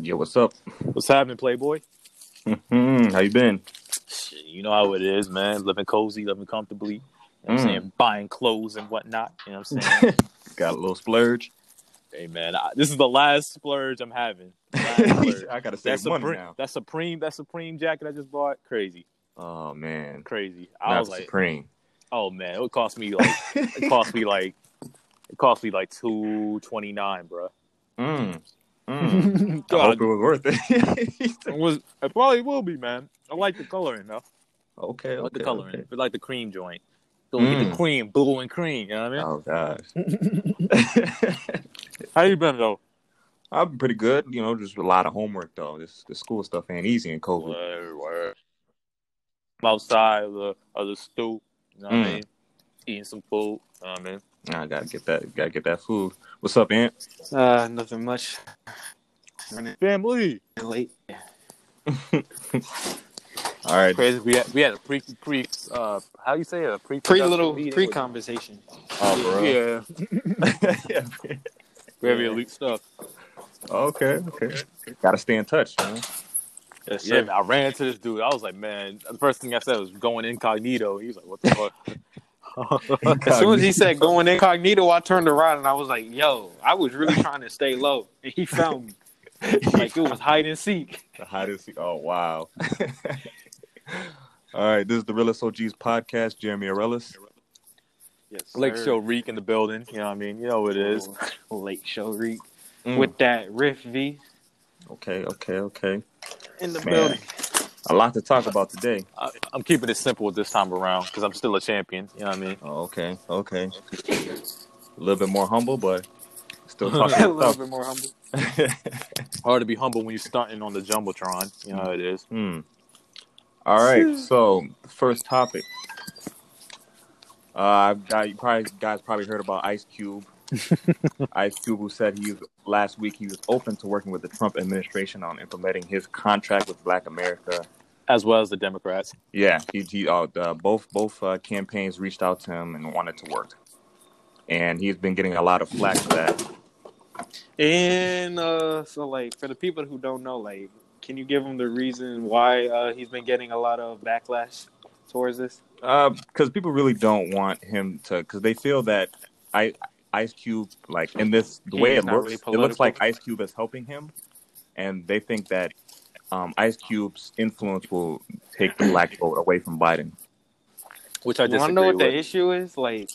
Yo, what's up? What's happening, Playboy? Mhm, How you been? You know how it is, man. Living cozy, living comfortably. You know what I'm Mm. saying? Buying clothes and whatnot. You know what I'm saying? Got a little splurge. hey, man, I, this is the last splurge I'm having. Splurge. I gotta that, money Supreme, now. that Supreme, that Supreme jacket I just bought, crazy, Oh man, crazy. I not was like, supreme. oh man, it would cost me like, it cost me like, it cost me like two twenty nine, bro. Mm. Mm. I hope it was worth it. it was, it probably will be, man. I like the coloring though. okay, I like the coloring. okay. I like the cream joint. So we get Mm. the cream, blue and cream. You know what I mean? Oh gosh, How you been though? I've been pretty good. You know, just a lot of homework though. This the school stuff ain't easy in COVID. Word, word. I'm outside of the of the stoop. You know what I Mm. mean? Eating some food. You know what I mean? I gotta get that. Gotta get that food. What's up, Ant? Uh, nothing much. Running Family. late. All right. Crazy. We had we had a pre pre uh how you say it? a pre Pre little pre conversation. Oh, bro. Yeah, yeah. very elite stuff. Okay. Okay. Gotta stay in touch. Man. Yes, Yeah, man, I ran into this dude. I was like, man, the first thing I said was going incognito. He was like, what the fuck? As soon as he said going incognito, I turned around and I was like, "Yo, I was really trying to stay low, and he found me. Like it was hide and seek." The hide and seek. Oh wow. All right, this is the Realist OGs podcast. Jeremy Arelis. Yes, Lake sir. Show Reek in the building. You know what I mean? You know what it is. Lake Show Reek Mm. with that Riff V Okay, okay, okay. in the Man. building. A lot to talk about today. I, I'm keeping it simple this time around because I'm still a champion. You know what I mean? Oh, okay, okay. A little bit more humble, but still talking. a little stuff. bit more humble. Hard to be humble when you're stunting on the jumbotron. You know how it is. Hmm. All right, so first topic. Uh, I've got, you probably guys probably heard about Ice Cube. Ice Cube, who said he was last week he was open to working with the Trump administration on implementing his contract with Black America. As well as the Democrats. Yeah, he, he uh, uh, both both uh, campaigns reached out to him and wanted to work, and he's been getting a lot of flack for that. And uh, so, like, for the people who don't know, like, can you give them the reason why uh, he's been getting a lot of backlash towards this? because people really don't want him to because they feel that I Ice Cube like in this the way it looks really it looks like Ice Cube is helping him, and they think that um, Ice Cube's influence will take the black vote away from Biden. Which I You want to know what with. the issue is? Like,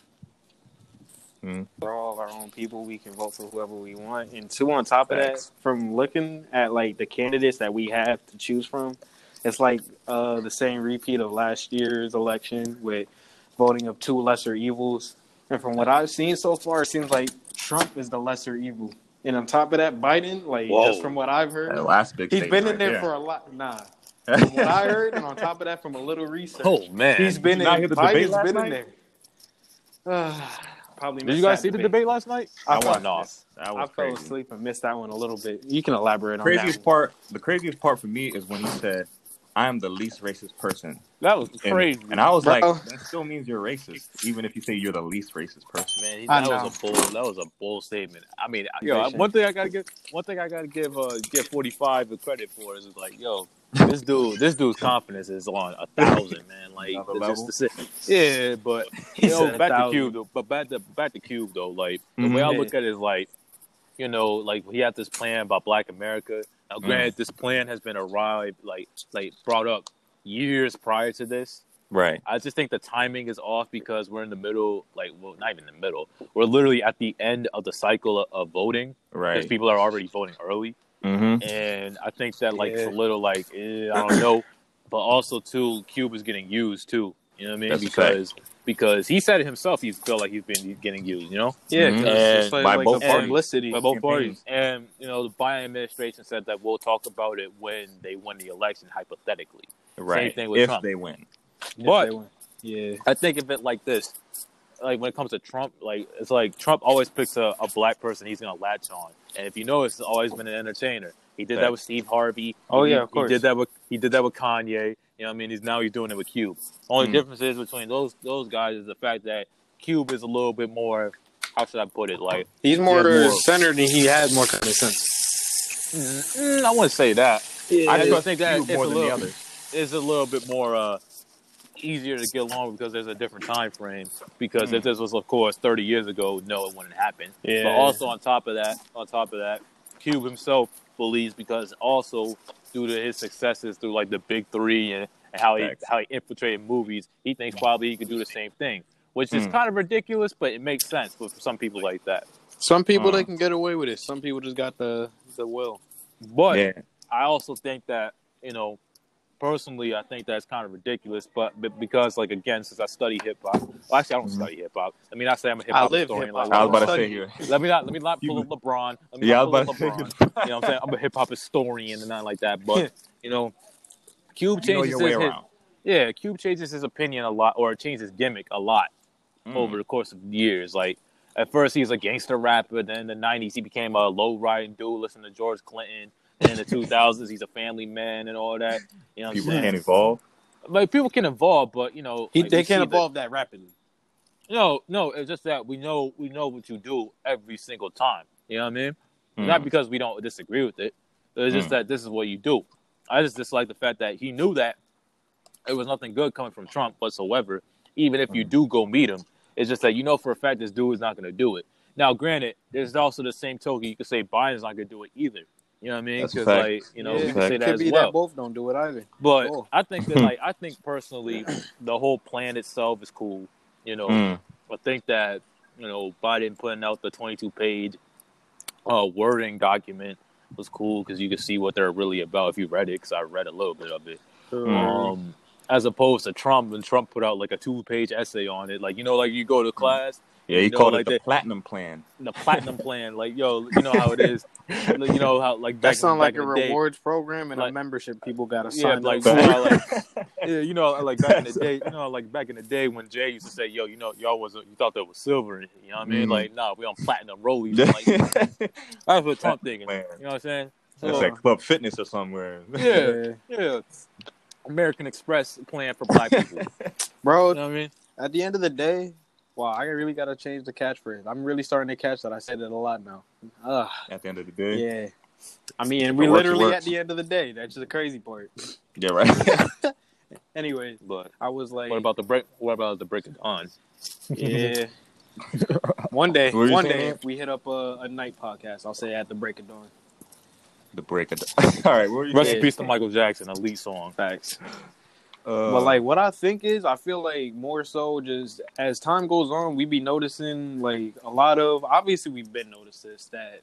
Hmm. we're all our own people. We can vote for whoever we want. And two, on top of Facts. that, from looking at like the candidates that we have to choose from, it's like uh, the same repeat of last year's election with voting of two lesser evils. And from what I've seen so far, it seems like Trump is the lesser evil. And on top of that, Biden, like Whoa. just from what I've heard, That last big he's statement been in right there for a lot. Nah, from what I heard, and on top of that, from a little research, Oh man, He's been you in. not hear the debate Biden's last been night? in there. Probably. Did you guys that see the debate last night? I, I fell, went off. That I fell crazy. asleep and missed that one a little bit. You can elaborate on Craziest that. part, the craziest part for me is when he said, "I am the least racist person," That was crazy. and I was Bro. like, "That still means you're racist, even if you say you're the least racist person." Man, he, that was a bold. That was a bold statement. I mean, yo, one thing I gotta give, one thing I gotta give, uh, give forty five the credit for is like, yo, this dude, this dude's confidence is on a thousand, man. Like, Another just say, yeah, but He you know, back to. Cube, though, but back to back to Cube though. Like the Mhm. way I look at it is like, you know, like he had this plan about Black America. Now, Mm. granted, this plan has been arrived, like, like brought up years prior to this. Right. I just think the timing is off because we're in the middle, like, well, not even the middle. We're literally at the end of the cycle of, of voting Right. because people are already voting early, Mm-hmm. and I think that like it's a little like eh, I don't know, but also too Cube is getting used too. You know what I mean? That's because because he said it himself, he felt like he's been getting used. You know, Yeah, Mhm. 'cause And like, by like both parties. publicity. by both Campaigns. parties, and you know, the Biden administration said that we'll talk about it when they win the election, hypothetically. Right. Same thing with if Trump. they win. If But they win. yeah, I think of it like this: like when it comes to Trump, like it's like Trump always picks a, a black person he's gonna latch on, and if you know, it's always been an entertainer. He did that with Steve Harvey. Oh, He- yeah, of course. He did that with he did that with Kanye. You know, what I mean, he's now he's doing it with Cube. Only Mm. difference is between those those guys is the fact that Cube is a little bit more. How should I put it? Like he's more, He more- centered and he has more common sense. Mm, I wouldn't say that. Yeah, I just think that Cube it's more a than the little, others. it's a little bit more uh, easier to get along because there's a different time frame. Because if this was, of course, 30 years ago, no, it wouldn't happen. Yeah. But also on top of that, on top of that, Cube himself believes because also due to his successes through like the big three and, and how he Facts. how he infiltrated movies, he thinks probably he could do the same thing, which is Mm. kind of ridiculous, but it makes sense for, for some people like that. Some people Uh. they can get away with it. Some people just got the the will. But yeah, I also think that you know, personally, I think that's kind of ridiculous. But, but because, like, again, since I study hip hop, well, actually, I don't Mhm. study hip hop. I mean, I say I'm a hip I hop live historian. hip-hop. Like, I was about to say here. let me not let me not You- pull up LeBron. Let me Yeah, I not was pull up about to LeBron. say. you know what I'm saying? I'm a hip hop historian and nothing like that. But you know, Cube You know changes your his, way his around. yeah, Cube changes his opinion a lot, or changes his gimmick a lot Mm. over the course of years. Like at first he was a gangster rapper, then in the '90s he became a low riding dude, listening to George Clinton. Then in the 2000s he's a family man and all that. You know what I'm People saying? can't evolve. Like people can evolve, but you know He, like, they can't see the- evolve that rapidly. no, no, it's just that we know we know what you do every single time. You know what I mean? Mm. Not because we don't disagree with it. It's just Mm. that this is what you do. I just dislike the fact that he knew that it was nothing good coming from Trump whatsoever. Even if you Mm. do go meet him, it's just that you know for a fact this dude is not going to do it. Now, granted, there's also the same token you could say Biden's not going to do it either. You know what I mean? That's a 'Cause, fact. like you know Yeah. we can say that Could as be well. that both don't do it either. But Oh. I think that like I think personally the whole plan itself is cool. You know, Mm. I think that you know Biden putting out the 22 page uh, wording document was cool because you could see what they're really about if you read it. Because I read a little bit of it. Mm. Um, as opposed to Trump, when Trump put out like a two page essay on it, like you know, like you go to class, Yeah, he You know, called like it the that- platinum plan. the platinum plan, like yo, you know how it is. you know how like back That in- sounds like a in the day- rewards program and Like- a membership people got to Yeah, sign like, up. you know, like yeah, you know, like back in the day, you know, like back in the day when Jay used to say, "Yo, you know, y'all was you thought that was silver," you know what I mean? Mhm. Like, nah, we on platinum rollies. like, that's what Trump thinking. Man. You know what I'm saying? It's So, like Club Fitness or somewhere. yeah, yeah. American Express plan for black people. You Bro, know what I mean? at the end of the day, wow, I really got to change the catchphrase. I'm really starting to catch that. I said it a lot now. Ugh, At the end of the day. yeah. I mean, we works, literally works. at the end of the day. That's the crazy part. Yeah, right. Anyways, But I was like, what about the break? What about the break of dawn? yeah. one day, What were you one day, if we hit up a, a night podcast, I'll say at the break of dawn. The break of the. All right, what were you Rest in peace to Michael Jackson, a lead song. Facts. Uh, but like what I think is I feel like more so just as time goes on, we be noticing like a lot of obviously we've been noticed this that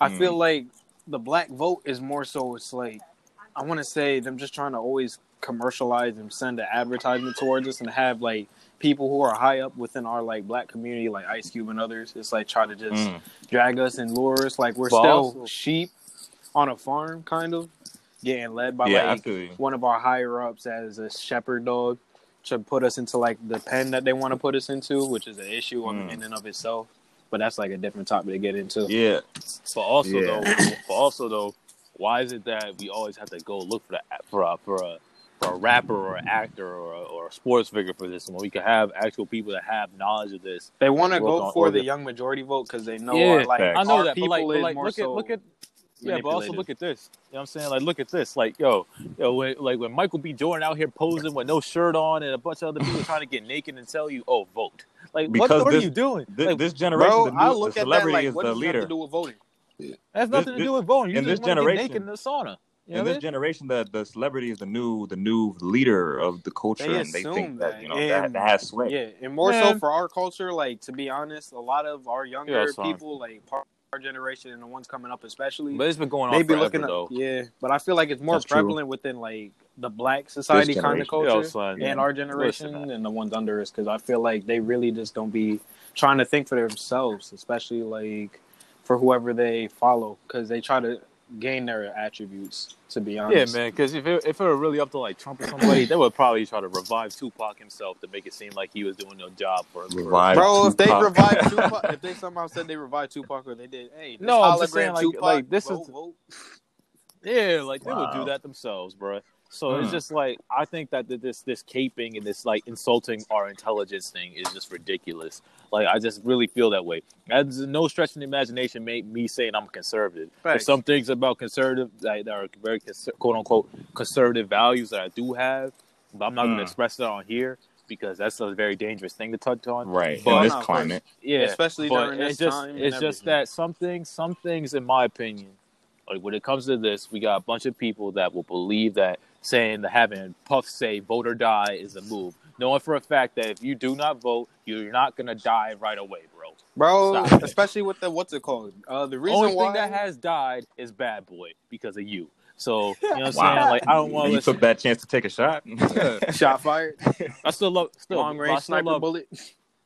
I Mm. feel like the black vote is more so it's like I wanna say them just trying to always commercialize and send an advertisement towards us and have like people who are high up within our like black community like Ice Cube and others, it's like try to just mm, drag us and lure us like we're But still sheep on a farm kind of getting led by yeah, like one of our higher ups as a shepherd dog to put us into like the pen that they want to put us into, which is an issue on Mm. in and of itself. But that's like a different topic to get into. Yeah, But also Yeah. though, but also though, why is it that we always have to go look for that for a for a for a rapper or an actor or a, or a sports figure for this when we can have actual people that have knowledge of this? They want to go on for the organ- young majority vote because they know Yeah, our, like. I know our that, but like, people but is like more look at so look at yeah, but also look at this. You know what I'm saying? Like, look at this. Like, yo, yo, when, like when Michael B. Jordan out here posing with no shirt on and a bunch of other people trying to get naked and tell you, oh, vote. Like, what, Because what this- are you doing? this, Like, this generation, bro. the, new, I the look at that celebrity like is what the does it have leader. to do with voting? that has nothing this- to do with voting. You in just this want to get generation- naked in the sauna. You know in this mean? generation, the the celebrity is the new the new leader of the culture, They and they think that, that, you know that, and- that has sway. Yeah, and more so for our culture. Like to be honest, a lot of our younger Yeah, people, like part of our generation and the ones coming up, especially, But it's been going on they be forever, looking though. up. Yeah, but I feel like it's more That's true. prevalent within like the black society kind of generation. Yo, culture son, and our generation Listen, and the ones under us because I feel like they really just don't be trying to think for themselves, especially like for whoever they follow because they try to gain their attributes. To be honest, Yeah, man. Because if it, if it were really up to like Trump or somebody, they would probably try to revive Tupac himself to make it seem like he was doing a job for. for- Revive Bro, if they Tupac. revived Tupac, if they somehow said they revived Tupac or they did, hey, No, I'm just saying, like- Tupac, like, this vote, is- vote. Yeah, like they would do that themselves, bro. So it's Mm. just like I think that this this caping and this like insulting our intelligence thing is just ridiculous. Like I just really feel that way. That's no stretch in the imagination made me saying I'm a conservative. There's some things about conservative that, that are very cons- quote unquote conservative values that I do have, but I'm not going Mm. to express that on here because that's a very dangerous thing to touch on. Right. But- in this No, climate. Yeah, Especially during this it's just time it's just that some things some things in my opinion like when it comes to this we got a bunch of people that will believe that saying that having puff say vote or die is a move knowing for a fact that if you do not vote you're not gonna die right away bro bro. Stop. Especially with the what's it called? Uh, the reason only why thing that has died is bad boy because of you so you know what i'm Wow. saying like i don't want to you listen took that chance to take a shot. shot fired, i still love still long I range still sniper love, bullet.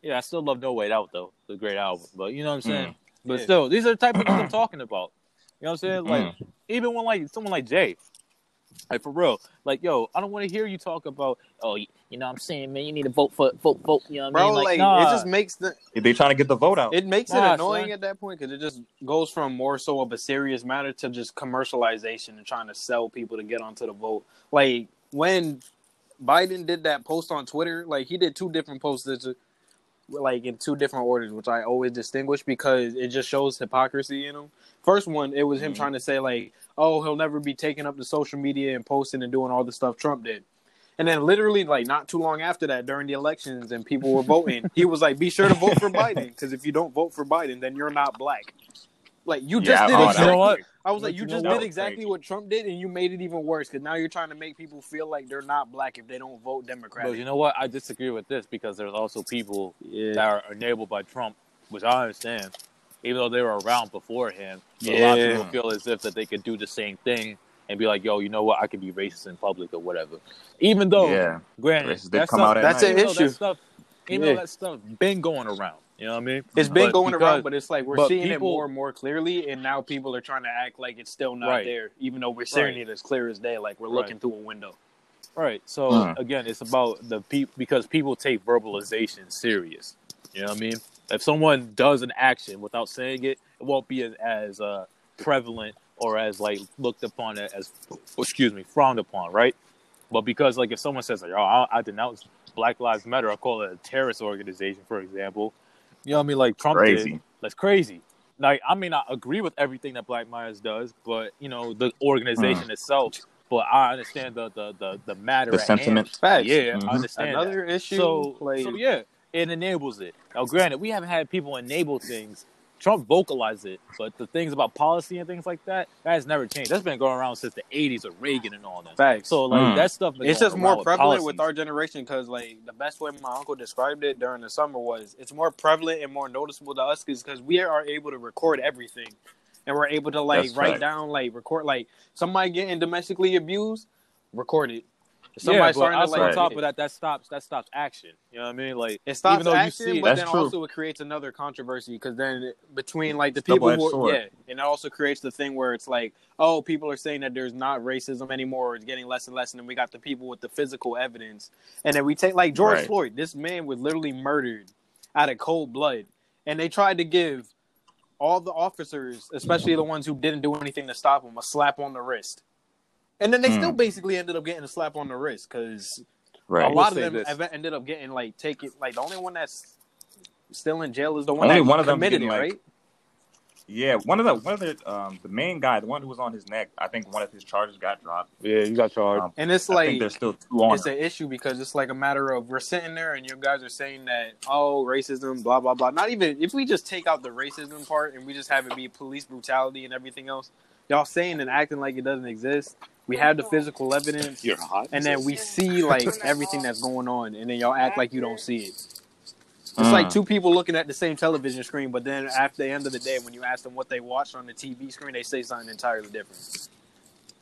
yeah i still love no way out though the great album but you know what i'm saying Mm. But Yeah. still, these are the type of things I'm talking about. You know what I'm saying? Like Mm. even when like someone like Jay, like for real, like yo, I don't want to hear you talk about oh, you, you know what I'm saying, man, you need to vote for vote vote. You know what I Bro, mean? like, nah. it just makes the they trying to get the vote out. it makes it annoying son. at that point because it just goes from more so of a serious matter to just commercialization and trying to sell people to get onto the vote. Like when Biden did that post on Twitter, like he did two different posts that ju- like in two different orders, which I always distinguish because it just shows hypocrisy in him. First one, it was him Mhm. trying to say like, "Oh, he'll never be taking up the social media and posting and doing all the stuff Trump did." And then literally like not too long after that, during the elections and people were voting, he was like, "Be sure to vote for Biden because if you don't vote for Biden, then you're not black." Like you just Yeah, did oh, exactly. You know what? I was like, you you just did exactly what Trump did, and you made it even worse because now you're trying to make people feel like they're not black if they don't vote Democratic. But you know what? I disagree with this because there's also people yeah. that are enabled by Trump, which I understand, even though they were around beforehand. But a lot of people feel as if that they could do the same thing and be like, yo, you know what? I could be racist in public or whatever. Even though, yeah. granted, that stuff, That's an issue. That stuff, even Yeah. though that stuff been going around. You know what I mean? It's been But going because- around, but it's like we're but seeing it more and more clearly, and now people are trying to act like it's still not Right. there, even though we're seeing Right. it as clear as day, like we're Right. looking through a window. Right. So Mm. again, it's about the people because people take verbalization serious. You know what I mean? If someone does an action without saying it, it won't be as, as uh, prevalent or as like looked upon it as, excuse me, frowned upon, right? But because like if someone says like, "Oh, I, I denounce Black Lives Matter," I call it a terrorist organization, for example. You know what I mean? Like Trump did. Crazy. That's crazy. Like I may not agree with everything that Black Lives does, but you know the organization itself. But I understand the the the, the matter. The at sentiment. Facts. Yeah, Mhm. I understand. that. Another issue, So, like so yeah, it enables it. Now, granted, we haven't had people enable things. Trump vocalized it, but the things about policy and things like that, that has never changed. That's been going around since the '80s of Reagan and all that. facts. So, like Mm. that stuff. been it's just more with prevalent with policies. our generation because like the best way my uncle described it during the summer was it's more prevalent and more noticeable to us because we are able to record everything and we're able to like That's write fact. down like record like somebody getting domestically abused record it If Yeah, somebody's but starting to also like on top of that, that stops that stops action. You know what I mean? Like it stops even though action, you see, but That's then true. also it creates another controversy because then between like the people who sword. yeah, and it also creates the thing where it's like, oh, people are saying that there's not racism anymore, it's getting less and less, and then we got the people with the physical evidence, and then we take like George Right. Floyd, this man was literally murdered out of cold blood, and they tried to give all the officers, especially the ones who didn't do anything to stop him, a slap on the wrist. And then they Hmm. still basically ended up getting a slap on the wrist because Right. a lot of them have ended up getting like taken. Like the only one that's still in jail is the one Only that one of them committed it, getting, like, right? Yeah, one of the one of the um the main guy, the one who was on his neck, I think one of his charges got dropped. yeah, he got charged. Um, And it's I like think there's still two on. it's an issue because it's like a matter of we're sitting there and you guys are saying that oh racism, blah blah blah. Not even if we just take out the racism part and we just have it be police brutality and everything else. Y'all saying and acting like it doesn't exist. We have the physical evidence. You're hot. and then we see like everything that's going on, and then y'all act like you don't see it. It's Mm. like two people looking at the same television screen, but then after the end of the day, when you ask them what they watched on the TV screen, they say something entirely different.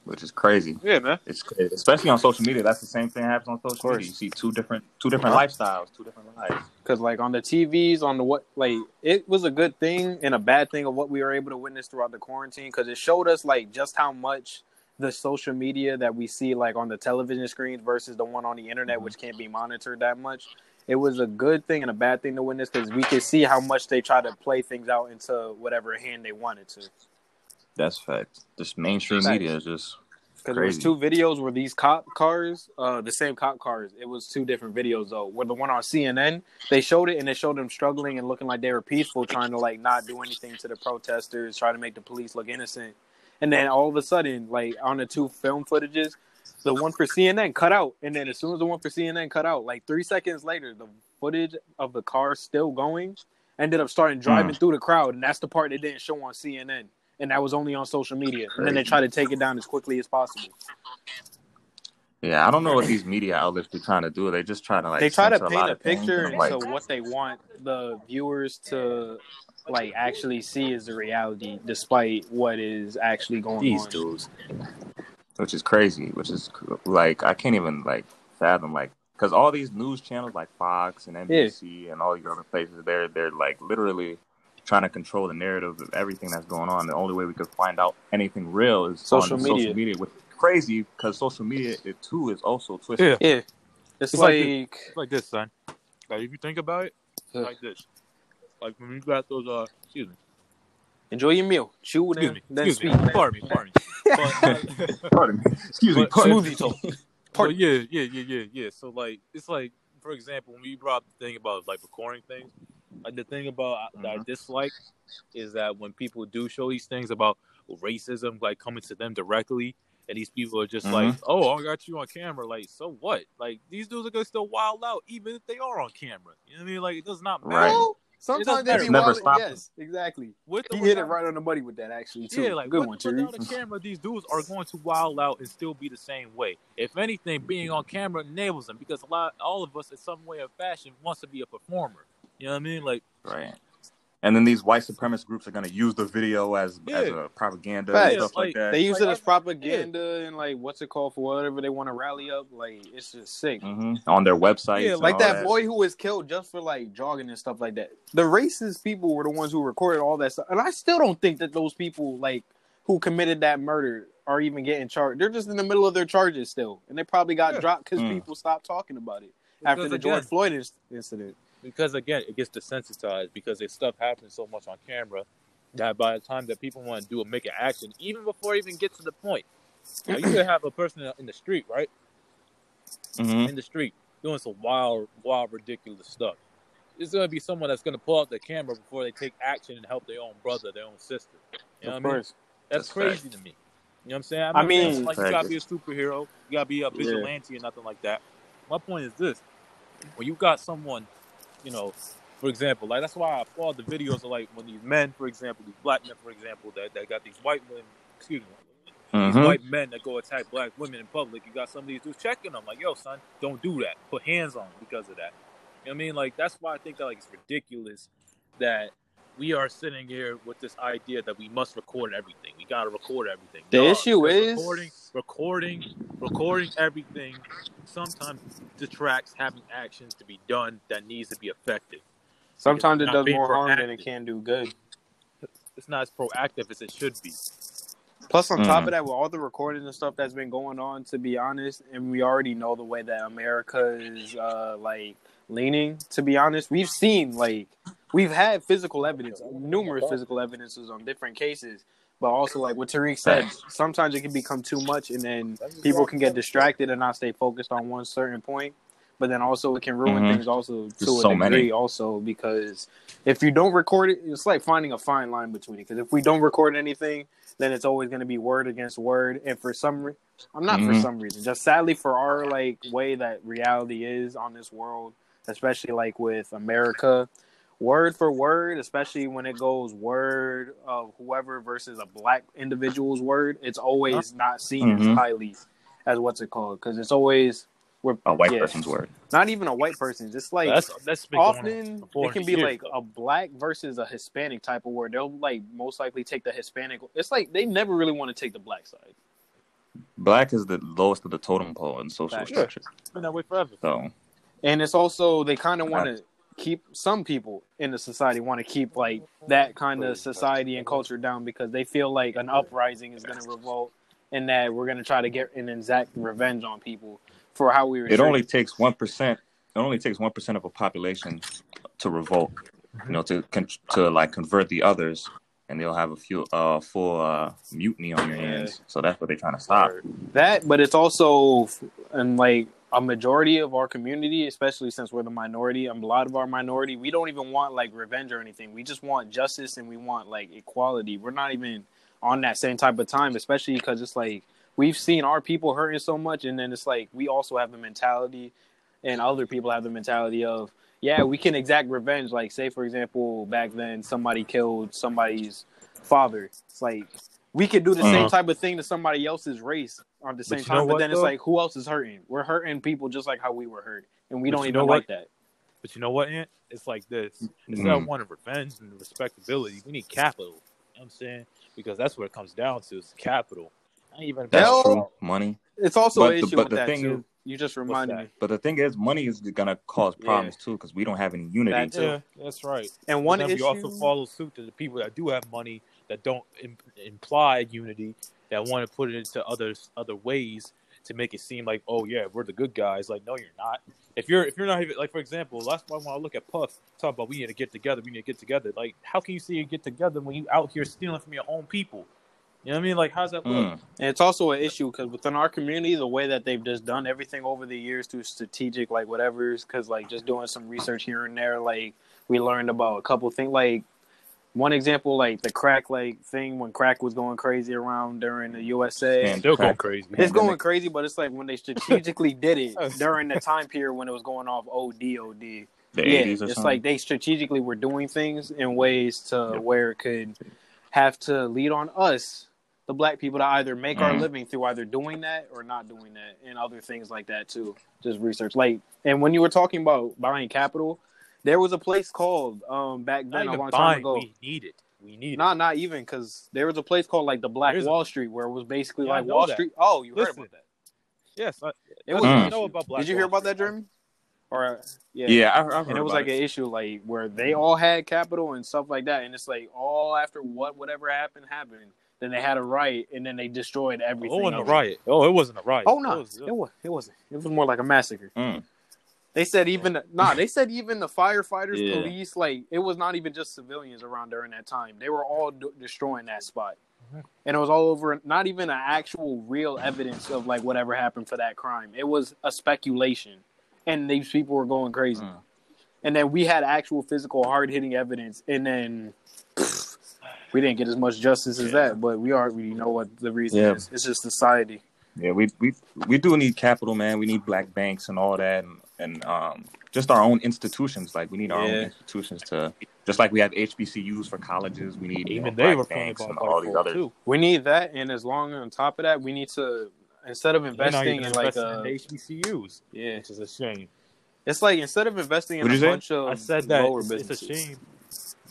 which is crazy. yeah, man. It's crazy. especially on social media. That's the same thing happens on social media. You see two different two different lifestyles, two different lives. Because like on the TVs, on the what, like it was a good thing and a bad thing of what we were able to witness throughout the quarantine because it showed us like just how much the social media that we see like on the television screens versus the one on the internet, Mhm. which can't be monitored that much. It was a good thing and a bad thing to witness because we could see how much they try to play things out into whatever hand they wanted to. That's fact. This mainstream media is just Because there was two videos where these cop cars, uh, the same cop cars. It was two different videos though. Where the one on CNN, they showed it and they showed them struggling and looking like they were peaceful, trying to like not do anything to the protesters, trying to make the police look innocent. And then all of a sudden, like on the two film footages, the one for CNN cut out, and then as soon as the one for CNN cut out, like three seconds later, the footage of the car still going ended up starting driving hmm. through the crowd, and that's the part they didn't show on CNN, and that was only on social media. And then they try to take it down as quickly as possible. Yeah, I don't know what these media outlets be trying to do. They're just trying to like they try to paint lot a picture into like, what they want the viewers to like actually see as the reality, despite what is actually going These on. These dudes. which is crazy. Which is like I can't even like fathom like because all these news channels like Fox and NBC and all these other places, they're they're like literally trying to control the narrative of everything that's going on. The only way we could find out anything real is Social on media. social media, which is crazy because social media it too is also twisted. Yeah. Yeah, it's, It's like like, It's like this, son. Like if you think about it, it's like this. Like when you got those uh excuse me. enjoy your meal, chew Excuse in, me. then Excuse speak. me. Pardon me, pardon me. But, Pardon me. Excuse me. Pardon. Smoothie talk. But yeah, yeah, yeah, yeah, yeah. So like, it's like, for example, when we brought up the thing about like recording things, like the thing about uh, that I Mhm. dislike is that when people do show these things about racism, like coming to them directly, and these people are just like, "Oh, I got you on camera." Like, so what? Like, these dudes are gonna still wild out, even if they are on camera. You know what I mean? Like, it does not matter. Right. Well, sometimes doesn't they be Never wild. stop Yes, exactly. With He hit it right on the money with that, actually. Too. Yeah, like good with one, or without Tariq. a camera, these dudes are going to wild out and still be the same way. If anything, being on camera enables them because a lot, all of us, in some way or fashion, wants to be a performer. You know what I mean? Like, Right. And then these white supremacist groups are going to use the video as as a propaganda Facts. and stuff like, Like, that. They use Like, it as I- propaganda and like what's it called for whatever they want to rally up. Like it's just sick. hmm On their website. Yeah, Like all that boy who was killed just for like jogging and stuff like that. The racist people were the ones who recorded all that stuff, and I still don't think that those people like who committed that murder are even getting charged. They're just in the middle of their charges still, and they probably got Yeah. dropped because Mm. people stopped talking about it after the again, George Floyd incident. Because again, it gets desensitized because this stuff happens so much on camera that by the time that people want to do a make an action, even before it even get to the point, now, you could have a person in the street, right? Mhm. in the street doing some wild, wild, ridiculous stuff. There's gonna be someone that's gonna pull out the camera before they take action and help their own brother, their own sister. You know of what I mean? That's That's crazy to me. You know what I'm saying? I'm I mean- like you gotta be a superhero, you gotta be a Yeah. vigilante or nothing like that. My point is this: when you got someone, you know, for example, like that's why I applaud the videos of like when these men, for example, these black men, for example, that, that got these white women, excuse me, these Mhm. white men that go attack black women in public, you got some of these dudes checking them, like, yo, son, don't do that. Put hands on them because of that. You know what I mean? Like, that's why I think that like it's ridiculous that we are sitting here with this idea that we must record everything. We gotta record everything. The No, issue is- recording, recording, recording everything sometimes detracts having actions to be done that needs to be effective. sometimes it does being more harm than it can do good. It's not as proactive as it should be. Plus, on top Mm. of that, with all the recording and stuff that's been going on, to be honest, and we already know the way that America is uh, like leaning. To be honest, we've seen like we've had physical evidence, numerous physical evidences on different cases, but also like what Tariq said, sometimes it can become too much, and then people can get distracted and not stay focused on one certain point. But then also it can ruin Mhm. things also to There's a so degree many. also because if you don't record it, it's like finding a fine line between it. Because if we don't record anything, then it's always going to be word against word. And for some, re- I'm not for Mhm. some reason, just sadly for our like way that reality is on this world, especially like with America, word for word, especially when it goes word of whoever versus a black individual's word, it's always not seen as Mhm. highly as what's it called because it's always we're A white yeah, person's word. not even a white person, It's like that's that's been going on often it can be years, like a black versus a Hispanic type of word. They'll like most likely take the Hispanic. It's like they never really want to take the black side. Black is the lowest of the totem pole in social Facts. structure. It's been that way forever. So And it's also they kind of want to keep some people in the society want to keep like that kind of society and culture down because they feel like an uprising is going to revolt and that we're going to try to get and exact revenge on people for how we were. it only takes one percent. It only takes one percent of a population to revolt. You know, to to like convert the others, and they'll have a few uh full uh mutiny on your hands. So that's what they're trying to stop. That, but it's also and like a majority of our community, especially since we're the minority, a lot of our minority, we don't even want like revenge or anything. We just want justice and we want like equality. We're not even on that same type of time, especially because it's like we've seen our people hurting so much, and then it's like we also have the mentality, and other people have the mentality of yeah, we can exact revenge. Like say for example, back then somebody killed somebody's father. It's like we could do the same Mhm. type of thing to somebody else's race on the same you time, but what, then it's like who else is hurting? We're hurting people just like how we were hurt, and we But don't even know like that. But you know what, Ant? It's like this. Instead of Mm. wanting revenge and respectability, we need capital. You know what I'm saying? Because that's what it comes down to is capital. Not even That's Hell- true. Money. It's also But an the- issue but with the that thing too. is- you just reminded me. But the thing is, money is gonna cause problems too because we don't have any unity. That too. Yeah, that's right. And one But then issue, we also follow suit to the people that do have money that don't Im- imply unity, that want to put it into others other ways to make it seem like, oh yeah, we're the good guys. Like, no, you're not. If you're if you're not even like, for example, last why when I look at Puff talk about we need to get together, we need to get together. Like, how can you say you get together when you out here stealing from your own people? You know what I mean? Like, how's that look? Mm. and it's also an issue because within our community, the way that they've just done everything over the years through strategic, like whatever's, because like just doing some research here and there, like we learned about a couple things. Like one example, like the crack like thing when crack was going crazy around during the USA. And Still going crack- crazy. It's going crazy, but it's like when they strategically did it during the time period when it was going off ODOD. The yeah, 80s or it's something. like they strategically were doing things in ways to where it could have to lead on us, the black people, to either make our Mhm. living through either doing that or not doing that, and other things like that too. Just research, like, and when you were talking about buying capital, there was a place called um back then a long time buying. ago. We need it. We need Not not even because there was a place called like the Black There's a- Wall Street where it was basically Yeah, like Wall that. Street. Oh, you it. heard about that? yes, I, It was. Mm. I know about Black Did you hear about that, Street. Jeremy? Or uh, yeah, yeah, I've, I've heard and it was about like an issue like where they all had capital and stuff like that and it's like all after what whatever happened happened then they had a riot and then they destroyed everything. Oh, everything it wasn't a riot. Oh, it wasn't a riot. oh It no was- it, was, it wasn't it was more like a massacre Mm. They said even nah they said even the firefighters Yeah. police like it was not even just civilians around during that time. They were all d- destroying that spot. Mhm. and it was all over not even an actual real evidence of like whatever happened for that crime. It was a speculation. And these people were going crazy. Mm. and then we had actual physical hard hitting evidence. And then pfft, we didn't get as much justice as that. But we already know what the reason Yeah. is. It's just society. Yeah, we we we do need capital, man. We need black banks and all that, and, and um, just our own institutions. Like we need our Yeah. own institutions to, just like we have HBCUs for colleges. We need you know, Even they black were banks and all these Wall, other. too. we need that and as long on top of that we need to instead of investing in like investing a in HBCUs, yeah which is a shame. it's like instead of investing in a say? bunch of I said that lower it's, it's a businesses shame.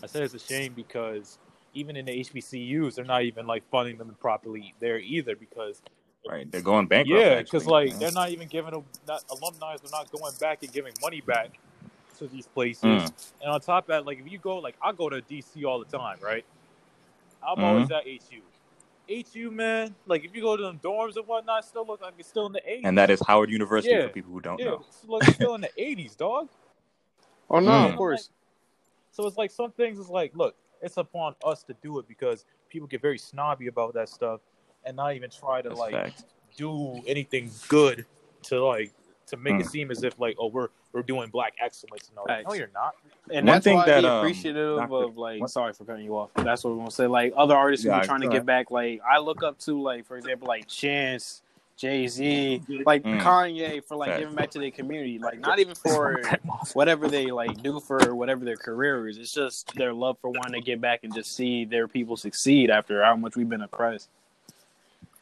I said it's a shame because even in the HBCUs, they're not even like funding them properly there either. Because Right, they're going bankrupt. yeah, because like man. they're not even giving them not alumni. They're not going back and giving money back to these places. Mm. And on top of that, like if you go, like I go to DC all the time, right? I'm Mhm. always at HU. HU, man, like if you go to them dorms and whatnot, still look like it's still in the 80s. and that is Howard University Yeah. for people who don't yeah, know. it's like still in the 80s, dog. oh no Mm. of course So it's like some things is like, look, it's upon us to do it because people get very snobby about that stuff and not even try to That's like fact. do anything good to like to make it Mm. seem as if like, oh, we're we're doing black excellence and all that. No, you're not. and One that's thing why that, I be um, appreciative of like what- sorry for cutting you off. That's what we're gonna say. Like other artists who are trying to it's get back. Like I look up to like for example like Chance, Jay Z, like Mm. Kanye for like Facts. giving back to their community. Like not even for whatever they like do for whatever their career is. It's just their love for wanting to get back and just see their people succeed after how much we've been oppressed.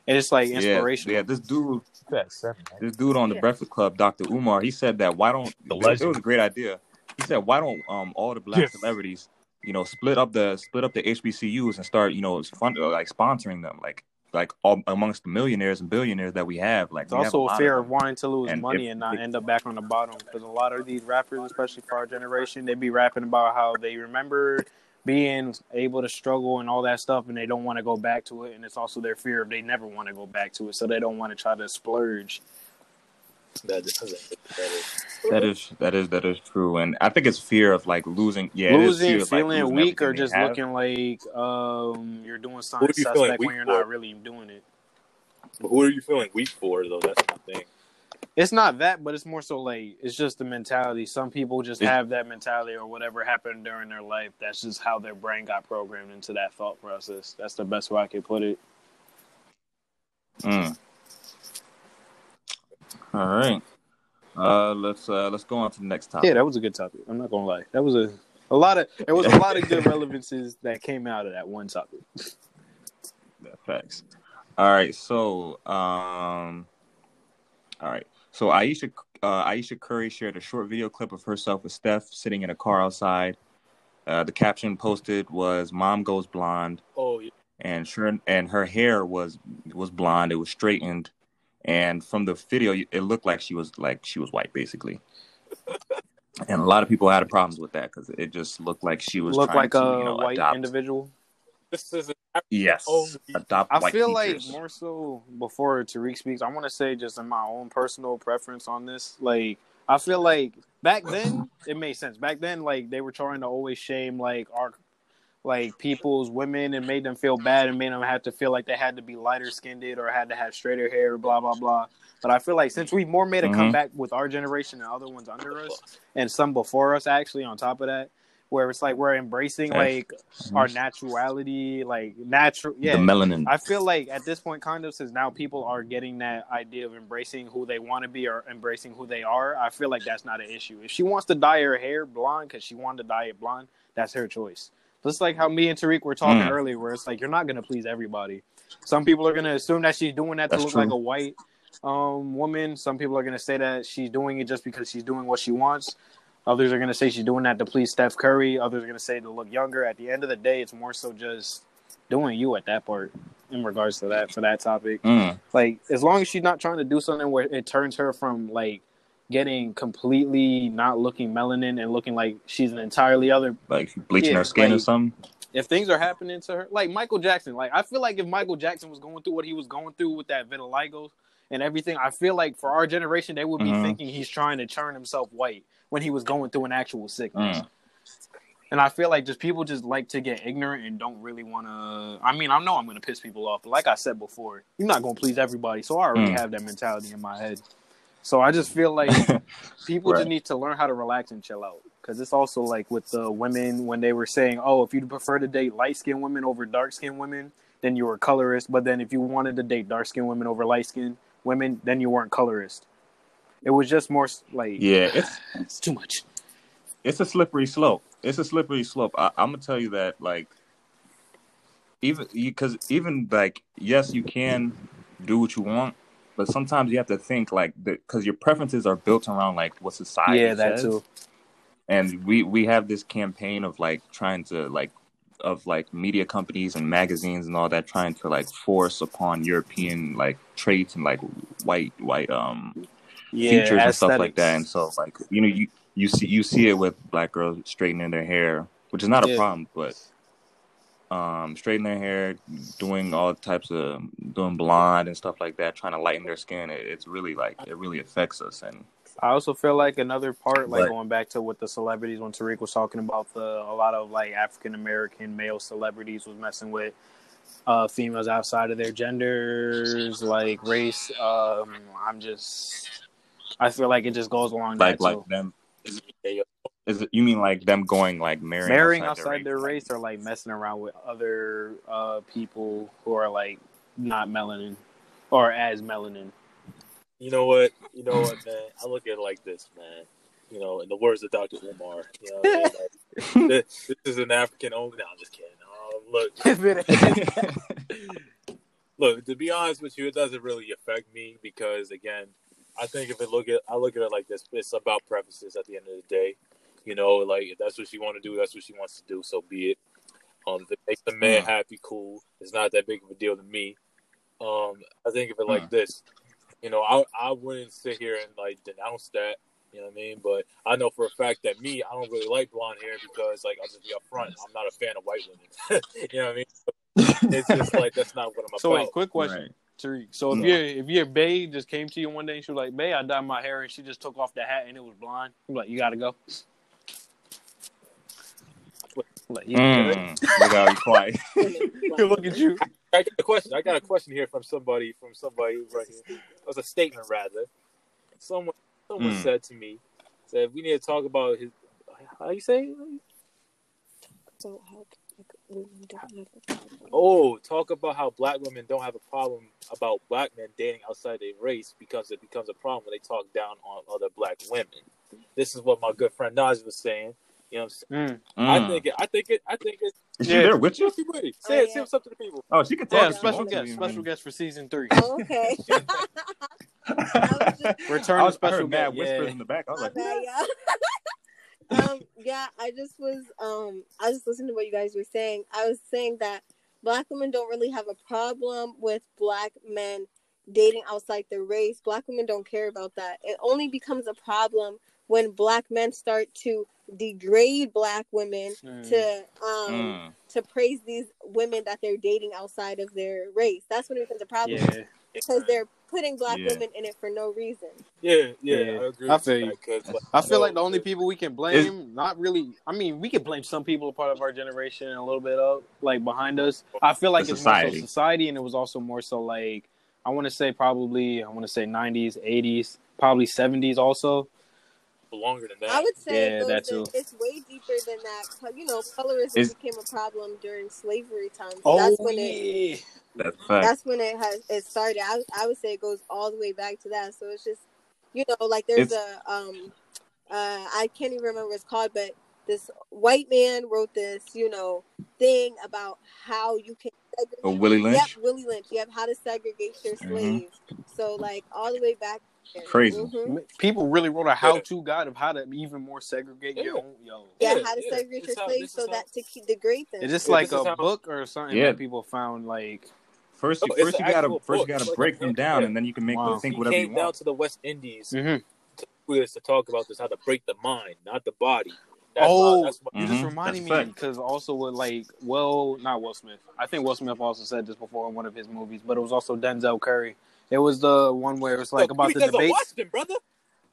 And it's like inspirational. yeah. This dude, seven, this dude on the Breakfast Club, Dr. Umar, he said that why don't The it, legend. was a great idea. He said why don't um all the black Yes. celebrities, you know, split up the split up the HBCUs and start you know fund like sponsoring them like like all, amongst the millionaires and billionaires that we have. Like It's we have also a fear of of wanting to lose And money if- and not end up back on the bottom. Because a lot of these rappers, especially for our generation, they'd be rapping about how they remember being able to struggle and all that stuff, and they don't want to go back to it. And it's also their fear of they never want to go back to it, so they don't want to try to splurge. That is, that is. That is that is that is true, and I think it's fear of like losing. Yeah, losing, fear of, like, feeling losing weak, or just looking like um, you're doing something What you feeling suspect when weak you're for? not really doing it. But who are you feeling weak for though? That's my thing. It's not that, but it's more so like it's just the mentality. Some people just It- have that mentality, or whatever happened during their life. That's just how their brain got programmed into that thought process. That's the best way I could put it. Mm. All right. Uh, let's uh, let's go on to the next topic. Yeah, that was a good topic. I'm not gonna lie. That was a a lot of it was a lot of good relevances that came out of that one topic. Facts. All right. So, um, all right. So Ayesha uh, Ayesha Curry shared a short video clip of herself with Steph sitting in a car outside. Uh, the caption posted was "Mom goes blonde," Oh, yeah. and sure, and her hair was was blonde. It was straightened, and from the video, it looked like she was like she was white, basically. And a lot of people had problems with that because it just looked like she was Look trying like to, a you know, white adopt. individual. this is Yes, Oh, adopt I white feel features. like more so before Tariq speaks, I want to say just in my own personal preference on this. Like, I feel like back then it made sense. Back then, like they were trying to always shame like our like people's women and made them feel bad and made them have to feel like they had to be lighter skinned or had to have straighter hair, blah blah blah. But I feel like since we've more made a Mhm. comeback with our generation and other ones under us, and some before us actually on top of that, where it's like we're embracing like our naturality, like natural, yeah. The melanin. I feel like at this point, kind of, since now people are getting that idea of embracing who they want to be or embracing who they are, I feel like that's not an issue. If she wants to dye her hair blonde because she wanted to dye it blonde, that's her choice. Just like how me and Tariq were talking Mm. earlier, where it's like you're not going to please everybody. Some people are going to assume that she's doing that to look true. like a white um, woman. Some people are going to say that she's doing it just because she's doing what she wants. Others are going to say she's doing that to please Steph Curry. Others are going to say to look younger. At the end of the day, it's more so just doing you at that part in regards to that for that topic. Mm. Like as long as she's not trying to do something where it turns her from like getting completely not looking melanin and looking like she's an entirely other. Like bleaching Yeah, her skin or something. If things are happening to her, like Michael Jackson, like I feel like if Michael Jackson was going through what he was going through with that vitiligo and everything, I feel like for our generation they would be Mhm. thinking he's trying to turn himself white when he was going through an actual sickness. Mm. And I feel like just people just like to get ignorant and don't really want to. I mean, I know I'm going to piss people off, but like I said before, you're not going to please everybody. So I already Mm. have that mentality in my head. So I just feel like people Right. just need to learn how to relax and chill out. Because it's also like with the women when they were saying, oh, if you prefer to date light skinned women over dark skinned women, then you were colorist. But then if you wanted to date dark skinned women over light skinned women, then you weren't colorist. It was just more like, yeah, it's it's too much. it's a slippery slope. It's a slippery slope. I, I'm gonna tell you that, like, even because even like, yes, you can do what you want, but sometimes you have to think like, because your preferences are built around like what society Yeah, that says. too. and we we have this campaign of like trying to like of like media companies and magazines and all that trying to like force upon European like traits and like white white um Yeah, features and stuff like that. And so like you know you you see you see it with black girls straightening their hair, which is not a problem, but um straightening their hair, doing all types of doing blonde and stuff like that, trying to lighten their skin. It, it's really like it really affects us and I also feel like another part, like But- going back to what the celebrities when Tariq was talking about the a lot of like African American male celebrities was messing with uh, females outside of their genders, like race. Um, I'm just, I feel like it just goes along like that like too. them. Is it you mean like them going like marrying, Marrying outside, outside their race or like messing around with other uh, people who are like not melanin or as melanin. You know what? You know what, man? I look at it like this, man. You know, in the words of Dr. Umar, you know, I mean? like, this, this is an African only. No, I'm just kidding. Uh, look, look. To be honest with you, it doesn't really affect me because, again, I think if it look at, I look at it like this. It's about preferences at the end of the day. You know, like if that's what she want to do, that's what she wants to do. So be it. Um, if it makes the man Mm. happy, cool. It's not that big of a deal to me. Um, I think of it like Mm. this. You know, I I wouldn't sit here and like denounce that. You know what I mean? But I know for a fact that me, I don't really like blonde hair because, like, I'll just be upfront. I'm not a fan of white women. you know what I mean? It's just like that's not what I'm So about. wait, quick question: Right. Tariq. So if No. your if your bae just came to you one day and she was like, "Bae, I dyed my hair," and she just took off the hat and it was blonde, I'm like, "You gotta go." Like, you good? Mm. Look how he's quiet. Look at you. I got a question. I got a question here from somebody. From somebody right here. It was a statement rather. Someone, someone Hmm. said to me, said we need to talk about his. How you say? it? So how like, women don't have a problem. Oh, talk about how black women don't have a problem about black men dating outside their race because it becomes a problem when they talk down on other black women. This is what my good friend Naj was saying. You know, what I'm saying? Mm. I Mm. think it. I think it. I think it's. Is she Yeah. there with you? Say it. Oh, Say yeah. it. Say something to the people. Oh, she can talk. Yeah, special wants guest, you special know. guest for season three. Oh, okay. I was just, Return I was special heard mad whispers Yeah. in the back. I was my like, bad, yeah. um, yeah, I just was um I just listened to what you guys were saying. I was saying that black women don't really have a problem with black men dating outside their race. Black women don't care about that. It only becomes a problem when black men start to degrade black women Mm. to um mm. to praise these women that they're dating outside of their race. That's when it becomes a problem Yeah. because they're putting black Yeah. women in it for no reason. Yeah, yeah, Yeah. I agree. I with feel that, like, I feel know, like the only people we can blame, not really. I mean, we can blame some people a part of our generation and a little bit of like behind us. I feel like The it's more so society, and it was also more so like I want to say probably I want to say nineties, eighties, probably seventies also. Longer than that. I would say Yeah, it goes that too. it's way deeper than that. You know, colorism Is- became a problem during slavery times. Oh that's when it yeah, That's fact. that's when it has it started. I, I would say it goes all the way back to that. So it's just you know, like there's It's- a um uh I can't even remember what it's called, but this white man wrote this, you know, thing about how you can segregate Oh, Willie Lynch? Mm-hmm. Yep, Willie Lynch. Yep, how to segregate your slaves. So like all the way back there. Crazy. Mhm. people really wrote a how-to guide of how to even more segregate your Yeah. own. Yo, Yeah, Yeah, how to segregate your slaves so how- that to keep degrade them. is just like this a how- book or something Yeah. that people found like? First, you, first you gotta actual first you gotta It's break a them book. down, Yeah. and then you can make Wow. them think he whatever you came down to the West Indies Mhm. to to talk about this, how to break the mind, not the body. That's oh, why, that's why, you just Mhm. reminded That's me because also with like, well, not Will Smith. I think Will Smith also said this before in one of his movies, but it was also Denzel Curry. It was the one where it was like Yo, about you the guys are debates. Washington, brother.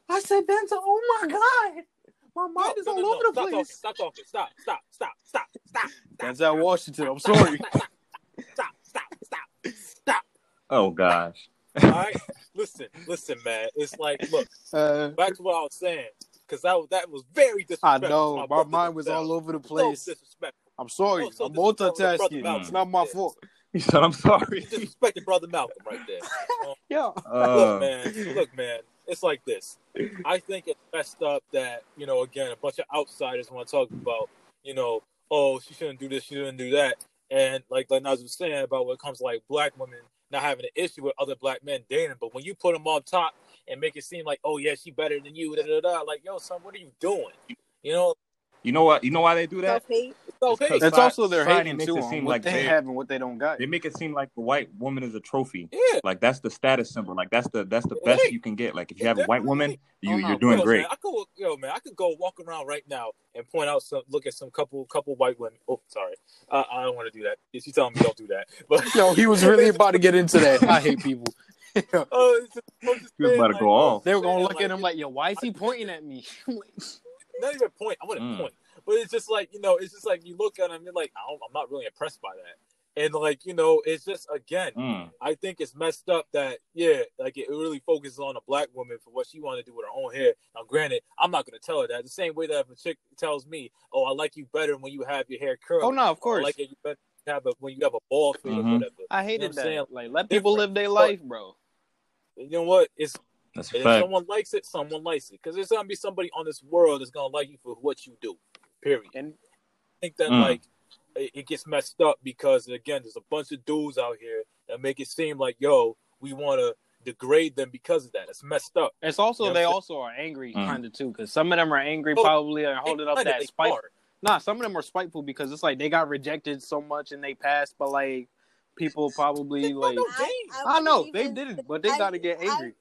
I said Denzel. Oh my god, my No, mind is no, all no, no. over the Stop talking. place. Stop talking. Stop. Stop. Stop. Stop. Stop. Stop. Denzel Washington. I'm sorry. Stop. Stop. Stop. Stop. Oh gosh. All right. Listen. Listen, man. It's like, look. Uh, Back to what I was saying, because that that was very disrespectful. I know to my mind was Denzel. all over the So place. disrespectful. I'm sorry. Oh, so I'm disrespectful to brother multitasking. It's not my Yeah. fault. He said, "I'm sorry." You disrespected brother Malcolm right there. Yeah. Uh, look, man. Look, man. It's like this. I think it's messed up that you know, again, a bunch of outsiders want to talk about, you know, oh, she shouldn't do this, she shouldn't do that, and like like Naz was saying about when it comes to like black women not having an issue with other black men dating, but when you put them on top and make it seem like, oh yeah, she better than you, da da da, like yo, son, what are you doing? You know, you know what? You know why they do that? Self-hate. it's okay. It's It's also their society hating makes too it seem what like they they- have and what they don't got. They make it seem like the white woman is a trophy. Yeah. Like that's the status symbol. Like that's the that's the best Right. you can get. Like if you have a white woman, you oh, you're doing Yo, great. Man, I could, yo, man, I could go walk around right now and point out some, look at some couple, couple white women. Oh, sorry, uh, I don't want to do that. If you telling me don't do that, but Yo, he was really about to get into that. I hate people. Oh, it's just, I'm just He was about to like, go off. They were gonna man, look at him like, "Yo, why is he pointing at me?" not even point. I wouldn't Mm. point, but it's just like you know, it's just like you look at him, you're like, I don't, I'm not really impressed by that, and like you know, it's just again, Mm. I think it's messed up that yeah, like it really focuses on a black woman for what she wanted to do with her own hair. Now, granted, I'm not gonna tell her that. The same way that if a chick tells me, "Oh, I like you better when you have your hair curled." oh no, of course. I like it better have a, when you have a bald fade Mhm. or whatever. I You hated know what that. saying? Like, let people Different. live their life, bro. You know what? It's That's a And if someone likes it, someone likes it. Because there's gonna be somebody on this world that's gonna like you for what you do. Period. And I think that Mm. like it, it gets messed up because again, there's a bunch of dudes out here that make it seem like, yo, we want to degrade them because of that. It's messed up. it's also You know they also are angry, Mm. kind of too, because some of them are angry, Oh, probably, and holding up that they spite. are. Nah, some of them are spiteful because it's like they got rejected so much and they passed, but like people probably like. know I, I know they didn't, but they I- got to get I- angry.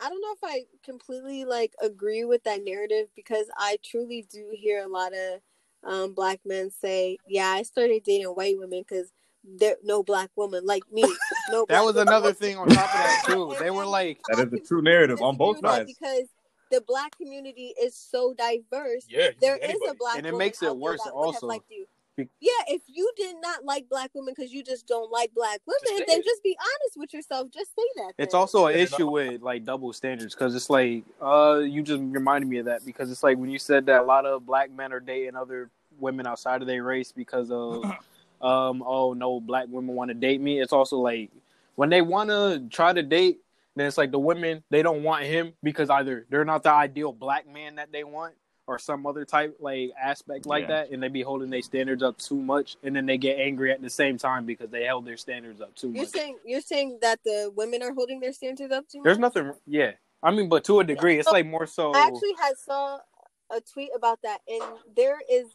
I don't know if I completely like agree with that narrative because I truly do hear a lot of um, black men say, "Yeah, I started dating white women because there no black woman like me." No, That was women another thing on top of that too. They were like, That is a true narrative on both sides. because the black community is so diverse. Yeah, you There can is anybody. a black And it woman makes it worse that would have also. liked you. Be- Yeah, if you did not like black women because you just don't like black women, say then it. just be honest with yourself. Just say that. it's then. also an issue with like double standards because it's like, uh, you just reminded me of that because it's like when you said that a lot of black men are dating other women outside of their race because of, um, oh no, black women want to date me. It's also like when they want to try to date, then it's like the women they don't want him because either they're not the ideal black man that they want or some other type like aspect like Yeah. that and they be holding their standards up too much and then they get angry at the same time because they held their standards up too You're much saying you're saying that the women are holding their standards up too much. there's nothing yeah i mean but to a degree it's like more so I actually had saw a tweet about that, and there is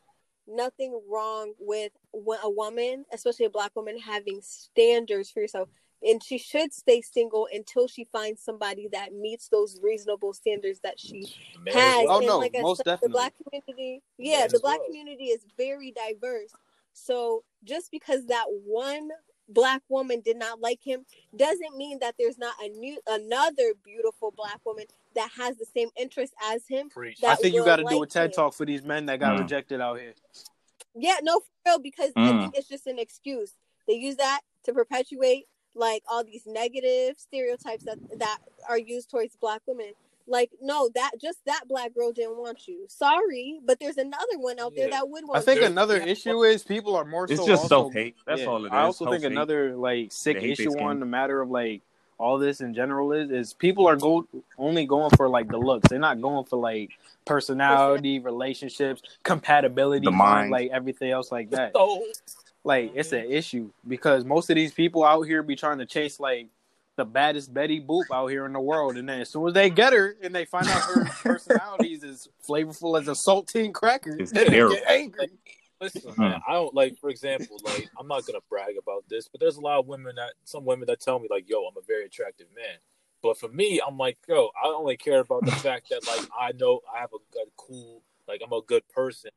nothing wrong with wo- a woman, especially a black woman, having standards for yourself. And she should stay single until she finds somebody that meets those reasonable standards that she Man, has. Oh, and no, like most said, definitely. the black community, yeah, Man the black well. community is very diverse. So just because that one black woman did not like him doesn't mean that there's not a new another beautiful black woman that has the same interest as him. I think you got to do a ted him. talk for these men that got Mm. rejected out here Yeah, no, for real, because I Mm. think it's just an excuse. They use that to perpetuate like all these negative stereotypes that that are used towards black women. Like, no, that just that black girl didn't want you. Sorry, but there's another one out there Yeah. that would want i think you. Another yeah. issue is people are more It's so just also- self hate. That's yeah, all it is. i also think Self-hate. another like sick They hate their issue on the matter of like all this in general is is people are go only going for like the looks they're not going for like personality relationships compatibility The mind. like everything else like that So, like it's an issue because most of these people out here be trying to chase like the baddest Betty Boop out here in the world, and then as soon as they get her and they find out her personality is as flavorful as a saltine cracker, It's they terrible. get angry. listen, Hmm. man, I don't like, for example, like I'm not gonna brag about this, but there's a lot of women that, some women that tell me like, "Yo, I'm a very attractive man." But for me, I'm like, yo, I only care about the fact that like I know I have a good, cool, like I'm a good person.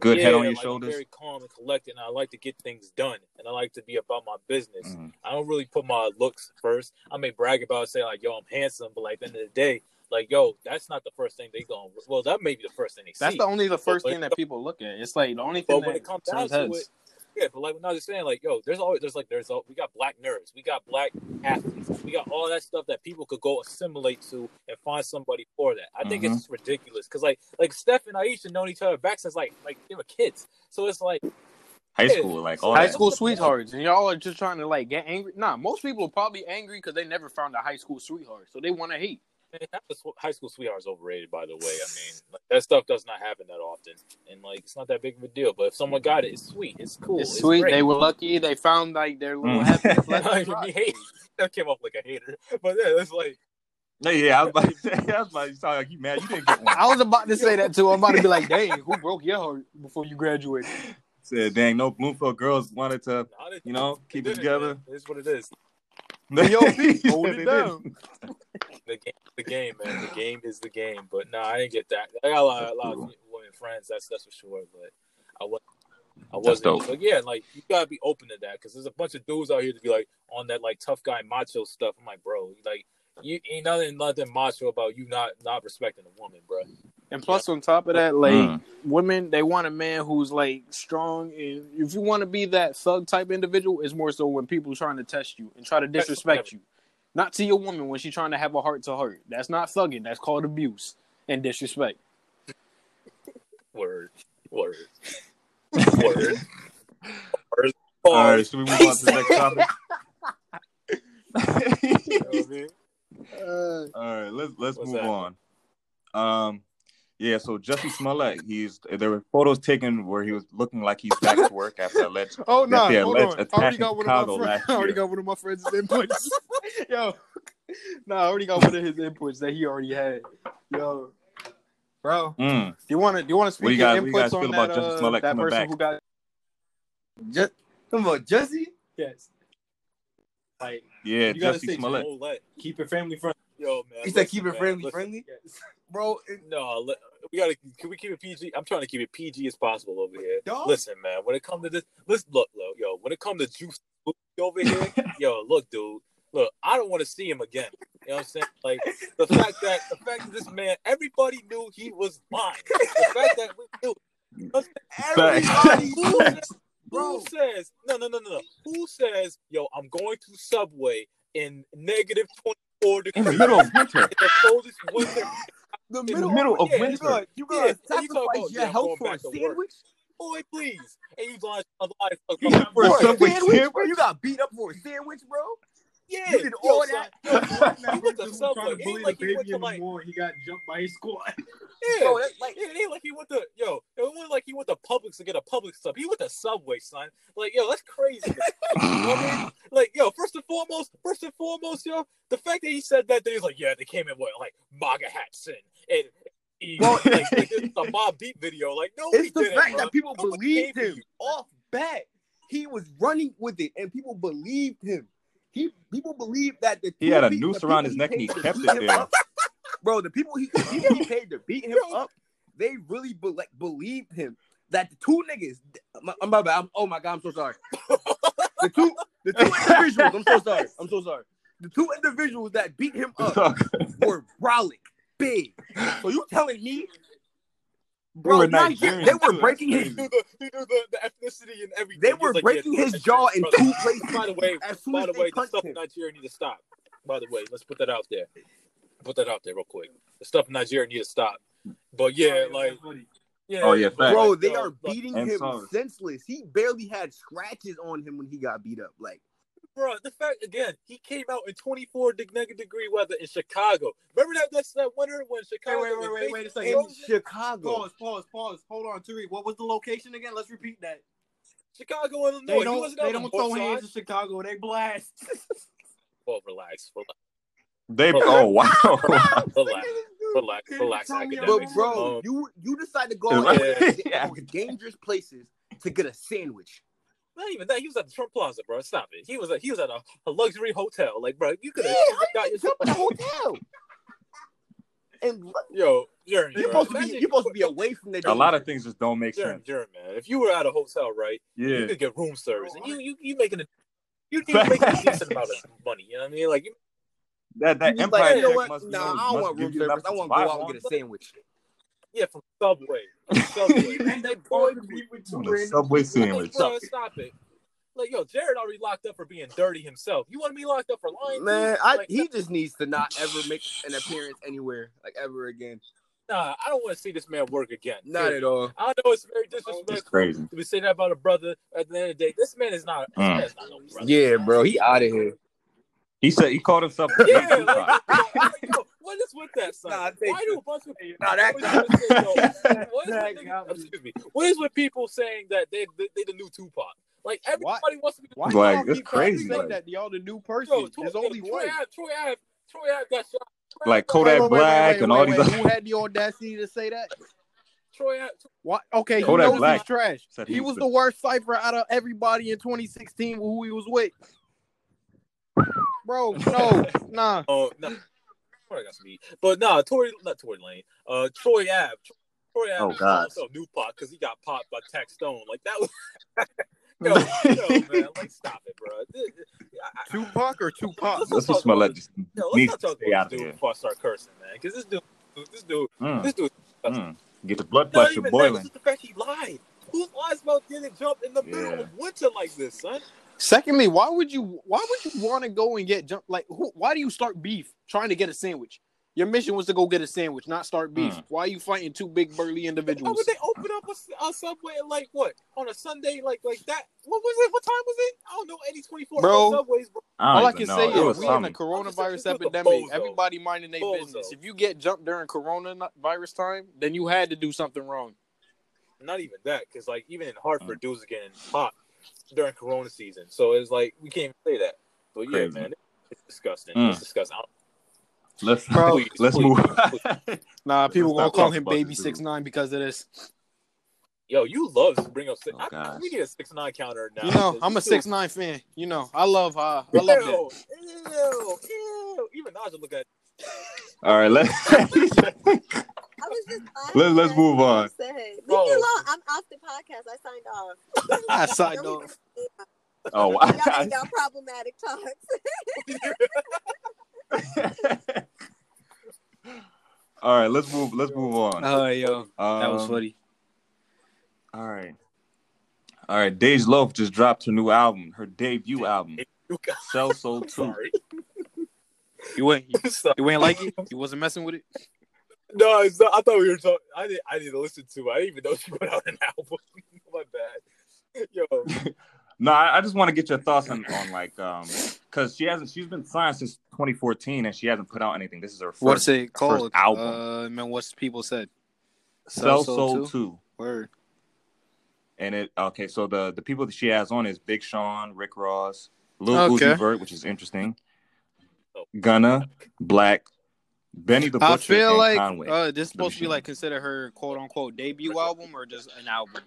Good head on your like, I'm shoulders. very calm and collected, and I like to get things done, and I like to be about my business. Mhm. I don't really put my looks first. I may brag about it, say like, "Yo, I'm handsome," but like at the end of the day, like, yo, that's not the first thing they going. Well, that may be the first thing they That's see. That's the only the first But- thing that people look at. It's like the only thing But when that it comes down to it, yeah, but like when I was saying, like, yo, there's always there's like there's all, we got black nerds, we got black athletes, we got all that stuff that people could go assimilate to and find somebody for that. I think Mhm. it's ridiculous because like like Steph and Ayesha known each other back since like like they were kids, so it's like High school, like all high that. school sweethearts, and y'all are just trying to like get angry. Nah, most people are probably angry because they never found a high school sweetheart, so they want to hate. Man, that was- high school sweethearts overrated. By the way, I mean like, that stuff does not happen that often, and like it's not that big of a deal. But if someone got it, it's sweet, it's cool, It's sweet. great. They were lucky. They found like their little Mm. happiness. Not left even and me right. hate. That came off like a hater, but yeah, it's like Yeah, yeah, I was about to say, I was about to sound like you mad. You didn't get one. I was about to say that too. I'm about to be like, dang, who broke your heart before you graduated? Said, dang, no Bloomfield girls wanted to, you know, keep did it together. man. It is what it is. Yo, He hold it down. the game, the game, man. The game is the game. But nah, I didn't get that. I got a lot, a lot of women friends. That's that's for sure. But I was, I wasn't. dope. But yeah, like you gotta be open to that because there's a bunch of dudes out here to be like on that like tough guy macho stuff. I'm like, bro, like you ain't nothing nothing macho about you not not respecting a woman, bro. And plus, on top of that, like Mm. women, they want a man who's like strong. And if you want to be that thug type individual, it's more so when people are trying to test you and try to disrespect you. Not to your woman when she's trying to have a heart to heart. That's not thugging. That's called abuse and disrespect. Word, word, word. Word. All right, should we move on to the next topic? You know what I mean? Uh, All right, let's let's move that? on. Um, yeah, so Jussie Smollett, he's there were photos taken where he was looking like he's back to work after alleged. oh no! That they Hold alleged on. I already got in one of my friends. last I already got one of my friends' inputs. Yo, no, I already got one of his inputs that he already had. Yo, bro, Mm. do you want to do you want to speak What do you your guys- what do you inputs guys on that, about Jussie uh, Smollett that coming person back? who got Just, come on, Jesse. yes? Like Yeah, You gotta Jussie say Smollett. Don't keep it family friendly. Yo, man. He said keep it man, family listen. friendly, Yes. Bro. it- No, we gotta. Can we keep it PG? I'm trying to keep it PG as possible over here. Dog. Listen, man. When it comes to this, let's look, look, yo. When it comes to juice, over here. Yo, look, dude. Look, I don't want to see him again. You know what I'm saying? Like the fact that the fact that this man, everybody knew he was lying. The fact that we knew. Everybody who says, who says no no no no no who says yo I'm going to Subway in negative 24 degrees In the middle of winter. in the coldest winter The In the middle, middle of yeah, winter. You gonna, you Yeah, you talk sacrifice about, your yeah, health going for a back to work. sandwich? boy please and you on the life of Yeah, for a For a Subway sandwich, sandwich? bro? You got beat up for a sandwich, bro? Yeah You did yo, all son, that? yo, he went to versus Subway. trying to It bully ain't like the he went baby to like anymore. He got jumped by his squad. yeah Bro, that's like it ain't like he went to yo. It wasn't like he went to Publix to get a Publix sub. He went to Subway, son. Like yo, that's crazy. you know I mean? Like yo, first and foremost, first and foremost, yo, the fact that he said that, that he's like, yeah, they came in with like MAGA hats and and he, Well- like, like this is a Mobb Deep video. Like no, it's the didn't, fact bro. that people Nobody believed him off bat. He was running with it, and people believed him. He people believe that the He had a noose around his neck and he kept it him there. up- Bro, the people he, the people he paid to beat him up, they really be, like believed him. That the two niggas, my, my bad. I'm, oh my god, I'm so sorry. The two, the two individuals. I'm so sorry. I'm so sorry. The two individuals that beat him up were brolic, big. So you telling me, bro? were Niger- Nigerian they were too, breaking his. He knew the he knew the, the ethnicity and everything. They were like, breaking yeah, his jaw in two places. By the way, As soon by as the way, the punched stuff in. Nigeria need to stop. By the way, let's put that out there. Put that out there real quick. The stuff in Nigeria need to stop. But yeah, like yeah. Oh, yeah, but. Bro, they are beating him senseless. He barely had scratches on him when he got beat up. Like, bro, the fact again, he came out in 24 negative degree weather in Chicago. Remember that that's that winter when Chicago wait, was wait, wait, wait a basically in second. Chicago. Pause, pause, pause. Hold on, Tariq. What was the location again? Let's repeat that. Chicago, Illinois. They don't, they don't throw North hands in Chicago. They blast. Well, relax, relax, They oh wow. relax, relax, relax. Tell me But bro, Um, you you decide to go out Yeah. to Yeah. dangerous places to get a sandwich. Not even that. He was at the Trump Plaza, bro. Stop it. He was at he was at a, a luxury hotel. Like, bro, you could have how got you yourself. jump in a hotel? And Yo, Jeremy, you're bro, supposed to be you're supposed to be away from the A lot of things just don't make Jeremy, sense. Jeremy, man. If you were at a hotel, right, Yeah, you could get room service, and you you you making a you you making a decent amount of money. You know what I mean? Like, you, That that He's Empire like, you know what? must, Nah, must, I don't want room service. I to want to go out and get a sandwich. Yeah, from Subway, from Subway. you end Boy, causing with two random Subway people. Like, sandwich. bro, stop it. Like, yo, Jared already locked up for being dirty himself. You want to be locked up for lying? too? Man, I, Like, he just needs to not ever make an appearance anywhere, like ever again. nah, I don't want to see this man work again. Not at all. I know it's very It's disrespectful crazy. to be saying that about a brother. At the end of the day, this man is not. This Mm. man is not no brother. Yeah, bro, he out of here. He said he called himself. Yeah, like, like, yo, what is with that, son? Nah, Why do a bunch of people? Nah, that what is with what is with niggas- me. excuse me? What is with people saying that they they, they the new Tupac? Like everybody wants to be. Why Like, it's keep to crazy, say like- that y'all the new person? Yo, There's only Troy one. Ave, Troy Ave, Troy Ave got shot. Troy Like Kodak Wait, wait, wait, Black wait, and all wait. these Who had the audacity to say that? Troy Ave, What? Okay, you Kodak know Black he's trash. said He he was was the worst cipher out of everybody in 2016 who he was with. Bro, no, nah. Oh no, Troy got some heat. But nah, Tory, not Tory Lane. Uh, Troy Ave. Troy Ave Oh, was God. also new Pac because he got popped by Taxstone. Like that was. yo, yo, man, like stop it, bro. This- I- I- Tupac or Tupac? Let's Let's talk just smell about that. Just Yo, let's needs not to talk stay about out this of dude here. before I start cursing, man. Because this dude, this dude, Mm, this dude. mm. Get the blood pressure even that. boiling. Just the fact he lied. Who lies about getting jumped in the middle Yeah. of winter like this, son? Secondly, why would you why would you want to go and get jump like who, why do you start beef trying to get a sandwich? Your mission was to go get a sandwich, not start beef. Mm. Why are you fighting two big burly Why individuals? would they open up a, a subway at, like what on a Sunday like like that? What was it? What time was it? I don't know any twenty four Bro. subways, bro. I All I can know. say It is was we in a coronavirus This a epidemic. Everybody minding their business. If you get jumped during coronavirus time, then you had to do something wrong. Not even that, because like even in Hartford, dudes are getting popped during Corona season. So it's like we can't even say that. But yeah, man, it's disgusting. Mm. It's disgusting. Let's Bro, Please, let's please, move. please. Nah, people Let's gonna call him Baby. Six Nine because of this. Yo, you love to bring up. Six, Oh, I, we need a six nine counter now. You know, I'm a six nine fan. You know, I love uh, I love that. Ew, ew, ew. Even Naja look at. All right, let's. I was just laughing Let- let's move on. you Said. Leave me alone. I'm off the podcast. I signed off. I signed Don't off. even- Oh, Y'all ain't got problematic talks. all right. Let's move. Let's move on. Oh, yo, Um, that was funny. All right. All right. Dej Loaf just dropped her new album, her debut album, Sell Sole Two. Sorry. You went, you, Sorry. you ain't like it? You wasn't messing with it? No, it's not, I thought we were talking. I didn't. I didn't listen to. it. I didn't even know she put out an album. My bad. Yo, No, I, I just want to get your thoughts on, on like um because she hasn't she's been signed since 2014 and she hasn't put out anything. This is her first, What's it first called? album. Uh, man, what's people said? Sell Sole Sole 2? 2. Word. And it okay, so the the people that she has on is Big Sean, Rick Ross, Lil Okay. Uzi Vert, which is interesting. Gunna, Black, Benny the Butcher, I feel and like Conway. uh, this is supposed to be like consider her quote unquote debut album or just an album.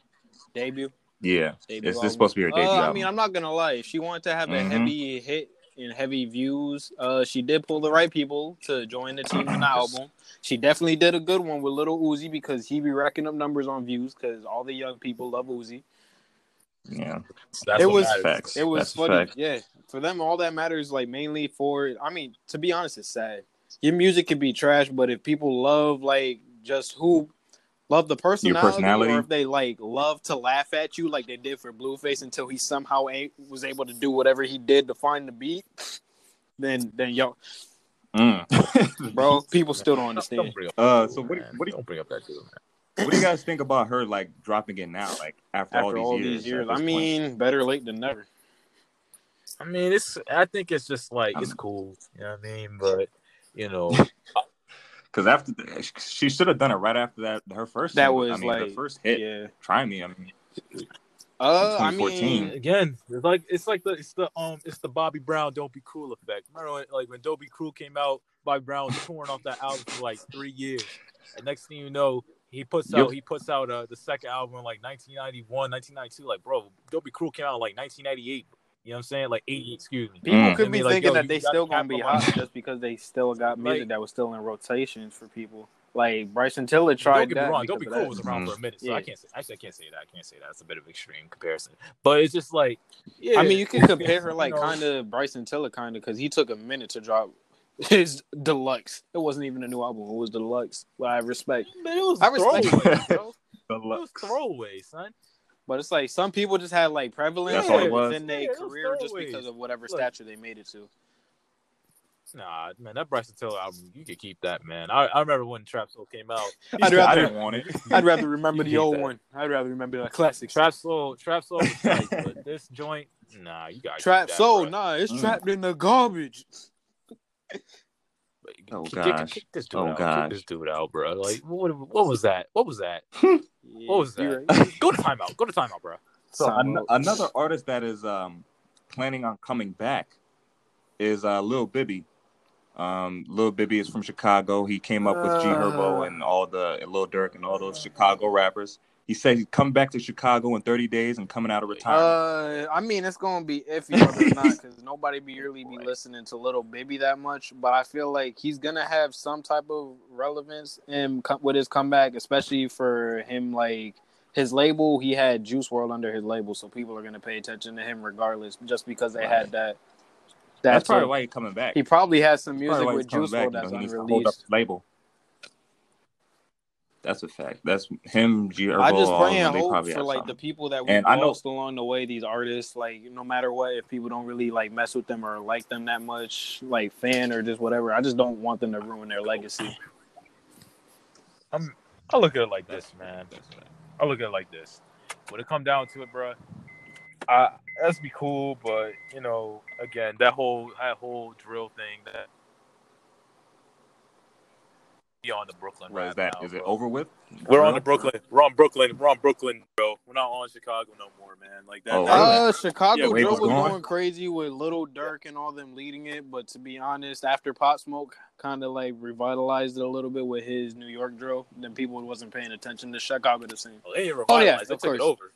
Debut. yeah, debut it's album. this supposed to be her debut Uh, I mean, I'm not gonna lie. If she wanted to have a Mhm. heavy hit and heavy views, uh, she did pull the right people to join the team in the album. She definitely did a good one with Little Uzi because he be racking up numbers on views because all the young people love Uzi. yeah, that's It what was- matters. facts. It was That's funny, yeah. For them, all that matters like mainly for. I mean, to be honest, it's sad. Your music can be trash, but if people love like just who love the personality, personality? or if they like love to laugh at you, like they did for Blueface until he somehow a- was able to do whatever he did to find the beat, then then yo, Mm. bro, people still don't Don't understand. bring up Uh, so what- man. what do you- don't bring up that dude, man. what do you guys think about her like dropping it now, like after, After all these years? at I this point? mean, better late than never. I mean, it's. I think it's just like it's Um, cool. You know what I mean? But you know, Because after the, she should have done it right after that. Her first That single, was I mean, her like- first hit. Yeah. Try me. I mean, Uh, I 2014. mean, again, it's like it's like the it's the um it's the Bobby Brown "Don't Be Cruel" effect. Remember when, like when "Don't Be Cruel" came out, Bobby Brown was touring off that album for like three years, and next thing you know, he puts Yep. out he puts out uh, the second album in like 1991, 1992. Like, bro, "Don't Be Cruel" came out in like 1998. You know what I'm saying? Like 80, excuse me. People Mm. could I be mean, like, thinking yo, that they still gonna be hot just because they still got music Like- that was still in rotations for people. Like Bryson Tiller tried. Don't tried get me wrong. Don't be cool that. was around Mm. for a minute, so Yeah. I can't say. Actually, I can't say that. I can't say that. It's a bit of extreme comparison, but it's just like, yeah. I mean, you can compare her like You know, kind of Bryson Tiller, kind of, because he took a minute to drop his deluxe. It wasn't even a new album; it was deluxe. But I respect. Man, it was I respect throwaway, it. bro. It was throwaway, son. But it's like some people just had like prevalence That's all it was. within their Yeah, career just throwaways. because of whatever Look. stature they made it to. Nah, man, that Bryson Tiller album, you could keep that, man. I, I remember when Trap Soul came out. I'd I didn't want it. I'd rather remember the old that. one. I'd rather remember the classic. Trap Soul, Trap Soul was tight, but this joint, nah, you got Trap Soul, Nah, nah, it's Mm. trapped in the garbage. Oh, kick, gosh. kick this dude Oh, out. gosh. Kick this dude out, bro. Like, what, what was that? What was that? What was that? Go to timeout. Go to timeout, bro. So an- another artist that is um, planning on coming back is uh, Lil Bibby. Um, Lil Bibby is from Chicago. He came up with G Herbo Uh. and all the Lil Durk and all those Chicago rappers. He said he'd come back to Chicago in 30 days and coming out of retirement. Uh, I mean, it's gonna be iffy or not because nobody be really be listening to Little Bibby that much. But I feel like he's gonna have some type of relevance in with his comeback, especially for him. Like his label, he had Juice WRLD under his label, so people are gonna pay attention to him regardless, just because they had that. That's, That's probably why he's coming back. He probably has some music with Juice back, World you know, that's he needs hold up unreleased. label. That's a fact. That's him, G Herbo. I just pray and hope for have like something. the people that we And I know- lost along the way. These artists, like no matter what, if people don't really like mess with them or like them that much, like fan or just whatever, I just don't want them to ruin their legacy. I'm. I look at it like this, man. I look at it like this. When it come down to it, bro, I that's be cool, but you know, again, that whole that whole drill thing that be on the Brooklyn. What is rap that? now, Is it over with? We're on the Brooklyn. We're on Brooklyn. We're on Brooklyn, bro. We're not on Chicago no more, man. Like that. Oh, that- really? Uh, Chicago Yeah, Wave drill was was gone? going crazy with Little Durk and all them leading it, but to be honest, after Pop Smoke kind of like revitalized it a little bit with his New York drill, then people wasn't paying attention to Chicago the same. Oh, they ain't Oh, yeah, revitalized. They of took it course. over.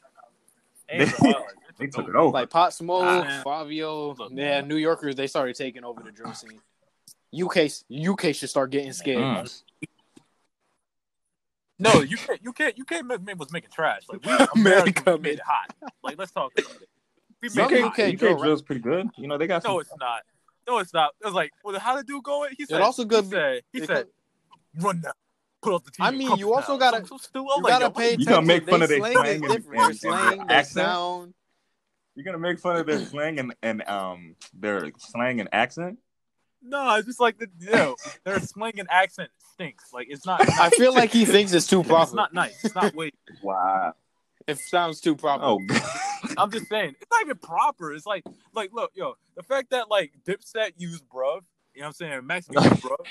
They ain't revitalized. They took it over. Like Pop Smoke, Ah. Fivio, Look, yeah, man. New Yorkers they started taking over the drill scene. UK UK should start getting scared. Mm. No, you can't. You can't. You can't. Make, was making trash. Like we, America America made- made it hot. Like let's talk about it. we Some made it UK hot. UK, drill rap- drill's pretty good. You know they got some. No, it's not. No, it's not. It was like, well, how the dude going? He It said, also good He said, he it said, run now. Put off the TV. I mean, you also gotta- So, so stupid. You like, gotta yo, pay attention. You gonna make fun of their slang slang and- different. and- slang, their their accent? sound. You're gonna make fun of their slang and, and um their slang and accent. No, it's just like the you know, their slang and accent stinks. Like it's not. I feel like he thinks it's too proper. it's not nice. It's not way. Wow. It sounds too proper. Oh, I'm just saying, it's not even proper. It's like, like, look, yo, the fact that like Dipset used bruv, you know what I'm saying, Max used bruv,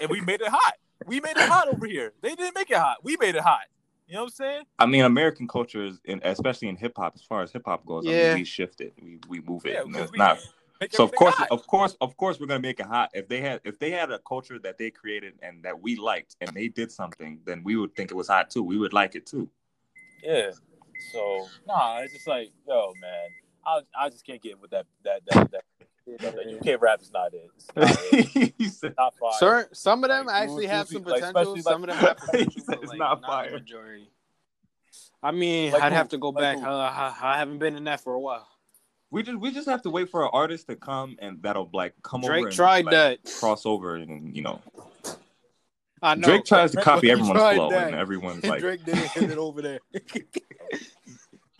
and we made it hot. We made it hot over here. They didn't make it hot. We made it hot. You know what I'm saying? I mean, American culture is, in, especially in hip hop, as far as hip hop goes, I Yeah. mean, we shift it, we we move it. Yeah, and because it's we not make so. Of course, hot. of course, of course, we're gonna make it hot. If they had, if they had a culture that they created and that we liked, and they did something, then we would think it was hot too. We would like it too. Yeah. So nah, it's just like, yo, man, I I just can't get with that that that that. that UK rap is not it. It's not, it. he said, not fire. Sir, some of them Like, actually Uzi- have some like, potential. especially, some like- of them have He potential. said it's like, not not fire. the majority. I mean, Like I'd who? have to go Like back. Uh, I, I haven't been in that for a while. We just we just have to wait for an artist to come and that'll like come Drake over and tried like, that. cross over and you know I know. Drake tries to copy he everyone's flow that. and everyone's like Drake didn't hit it over there.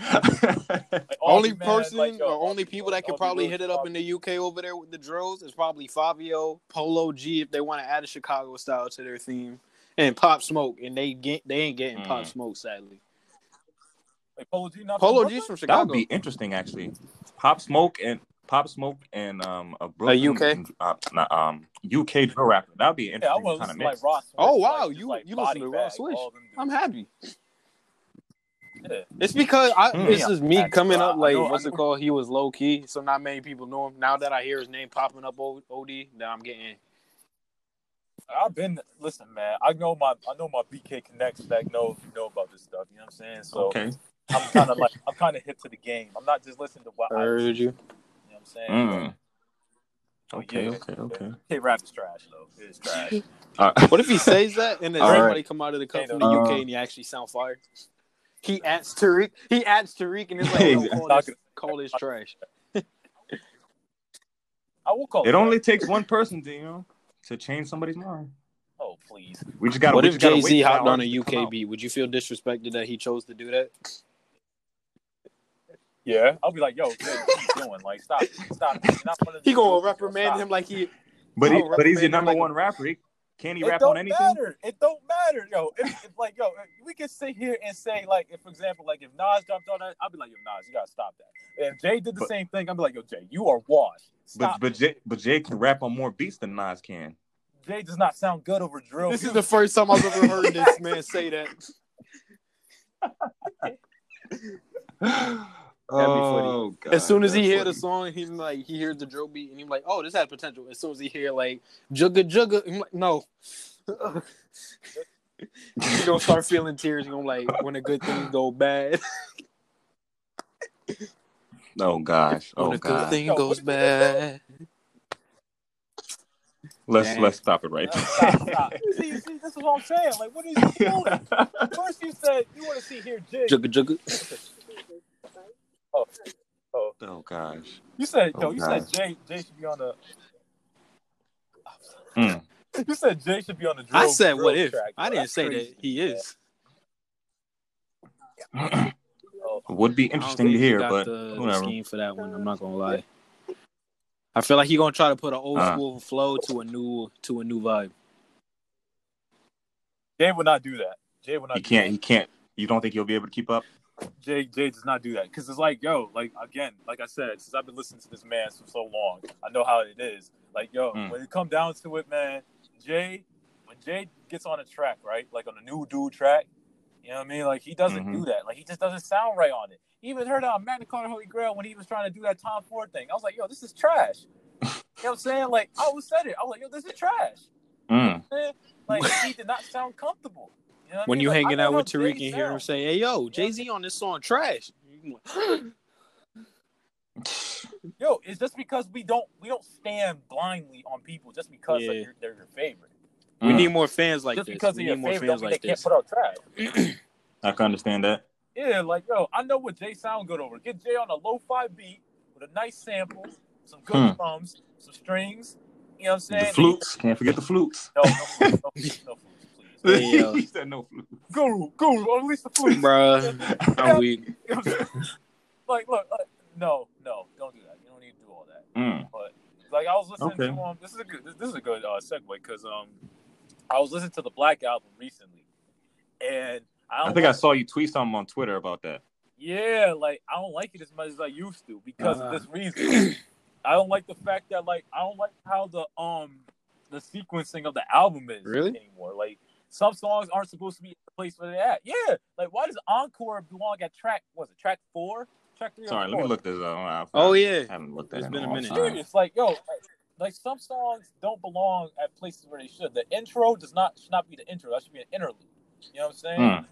Like, only man, person like, yo, or only these- people that could probably hit it up in the UK over there with the drills is probably Fivio, Polo G if they want to add a Chicago style to their theme, and Pop Smoke, and they get they ain't getting Pop Mm. Smoke sadly. Like Polo G, not from Polo Brooklyn? G's from that would be interesting actually. Pop Smoke and Pop Smoke and um a Brooklyn, UK? uh, not, um UK drill rapper. That would be an interesting want to kind of listen to like. Ross. Swish, Oh, wow, just, you- like, you listen to Ross Swish. all them dudes. I'm happy. Yeah. It's because I, Mm. this is me Yeah, coming up like know- what's it called? He was low key, so not many people know him. Now that I hear his name popping up OD, now I'm getting I've been listen, man. I know my I know my BK connects that know know about this stuff. You know what I'm saying? So Okay. I'm kind of like I'm kind of hip to the game. I'm not just listening to what I heard listen to, you. you know what I'm saying? Mm. So, Okay, yeah. okay, okay. K rap is trash though. It is trash. Uh, What if he says that and then All somebody right. come out of the cup from Uh, the UK and he actually sound fire? He adds Tariq. He adds Tariq and it's like, yo, call, Not this, call this trash. I will call it it only takes one person to you know to change somebody's mind. Oh please. We just got. What we if Jay Z hopped on a to UK beat? Would you feel disrespected that he chose to do that? Yeah, I'll be like, yo, Jay, what you doing? Like, stop, stop. You're not one of He gonna reprimand stop. him like he. But he, but he's your number like a- one rapper. He, can he It rap don't on anything? matter. It don't matter, yo. If, if like, yo, if we can sit here and say, like, if for example, like, if Nas jumped on that, I'll be like, yo, Nas, you gotta stop that. If Jay did the But- same thing, I'll be like, yo, Jay, you are washed. But Stop. but Jay, but Jay can rap on more beats than Nas can. Jay does not sound good over drill. This is the first time I've ever heard this man say that. oh God! As soon as he that's hear the song, he's like, he hears the drill beat, and he's like, "Oh, this had potential." As soon as he hear like "jugga jugga," I'm like, "No." you gonna start feeling tears. You gonna like when a good thing go bad. Oh gosh! Oh when a good God! thing goes did bad. Let's Dang. let's stop it right Uh, stop, stop. see, see, this is what I'm saying. Like, what are you doing? First, you said you want to see here Jay. Jugga jugga. Oh, oh. oh gosh! You said, Oh, yo, you God. said Jay, Jay should be on the. Mm. You said Jay should be on the. Drill, I said, drill "What if?" Track. I didn't that's say crazy. that he is. Oh, Would be interesting to hear, but the, the whatever. scheme for that one. I'm not gonna lie. I feel like he's gonna try to put an old Uh. school flow to a new to a new vibe. Jay would not do that. Jay would not. He do can't. that. He can't. You don't think he'll be able to keep up? Jay Jay does not do that because it's like yo, like again, like I said, since I've been listening to this man for so long, I know how it is. Like yo, Mm. when it come down to it, man, Jay, when Jay gets on a track, right, like on a new dude track, you know what I mean? Like he doesn't Mhm. do that. Like he just doesn't sound right on it. He even heard on Magna Carta Holy Grail when he was trying to do that Tom Ford thing. I was like, yo, this is trash. you know what I'm saying? Like I always said it. I was like, yo, this is trash. Mm. Man, Like he did not sound comfortable. You know what I When mean? you Like, hanging out with Tariq and hear him say, "Hey yo, Jay Z on this song trash," Yo, it's just because we don't we don't stand blindly on people just because Yeah. like, you're, they're your favorite. we Mm. need more fans like just this. because We they're your need more favorite, fans mean like they can't this. put out trash. I can understand that. Yeah, like yo, I know what Jay sound good over. Get Jay on a low fi beat with a nice sample, some good Hmm. drums, some strings. You know what I'm saying? The saying? flutes. Can't forget the flutes. No, no, flutes, no, flutes, no flutes, please. Hey, yo. he said no flutes. Guru, guru, release the flu. Bruh, I'm weak. You know what I'm saying? like, look, like, no, no, don't do that. You don't need to do all that. Mm. But like, I was listening Okay. to um, this is a good, this, this is a good uh, segue because um, I was listening to the Black album recently, and I, I think I saw you tweet something on Twitter about that. Yeah, like I don't like it as much as I used to because Uh. of this reason. I don't like the fact that like I don't like how the um the sequencing of the album is Really? anymore. Like some songs aren't supposed to be in the place where they're at. Yeah, like why does Encore belong at track? Was it track four? Track three? Sorry, let me look this up. Oh yeah, I haven't looked at it. It's been a minute. time. serious. Like, yo, like, like some songs don't belong at places where they should. The intro does not should not be the intro. That should be an interlude. You know what I'm saying? Mm.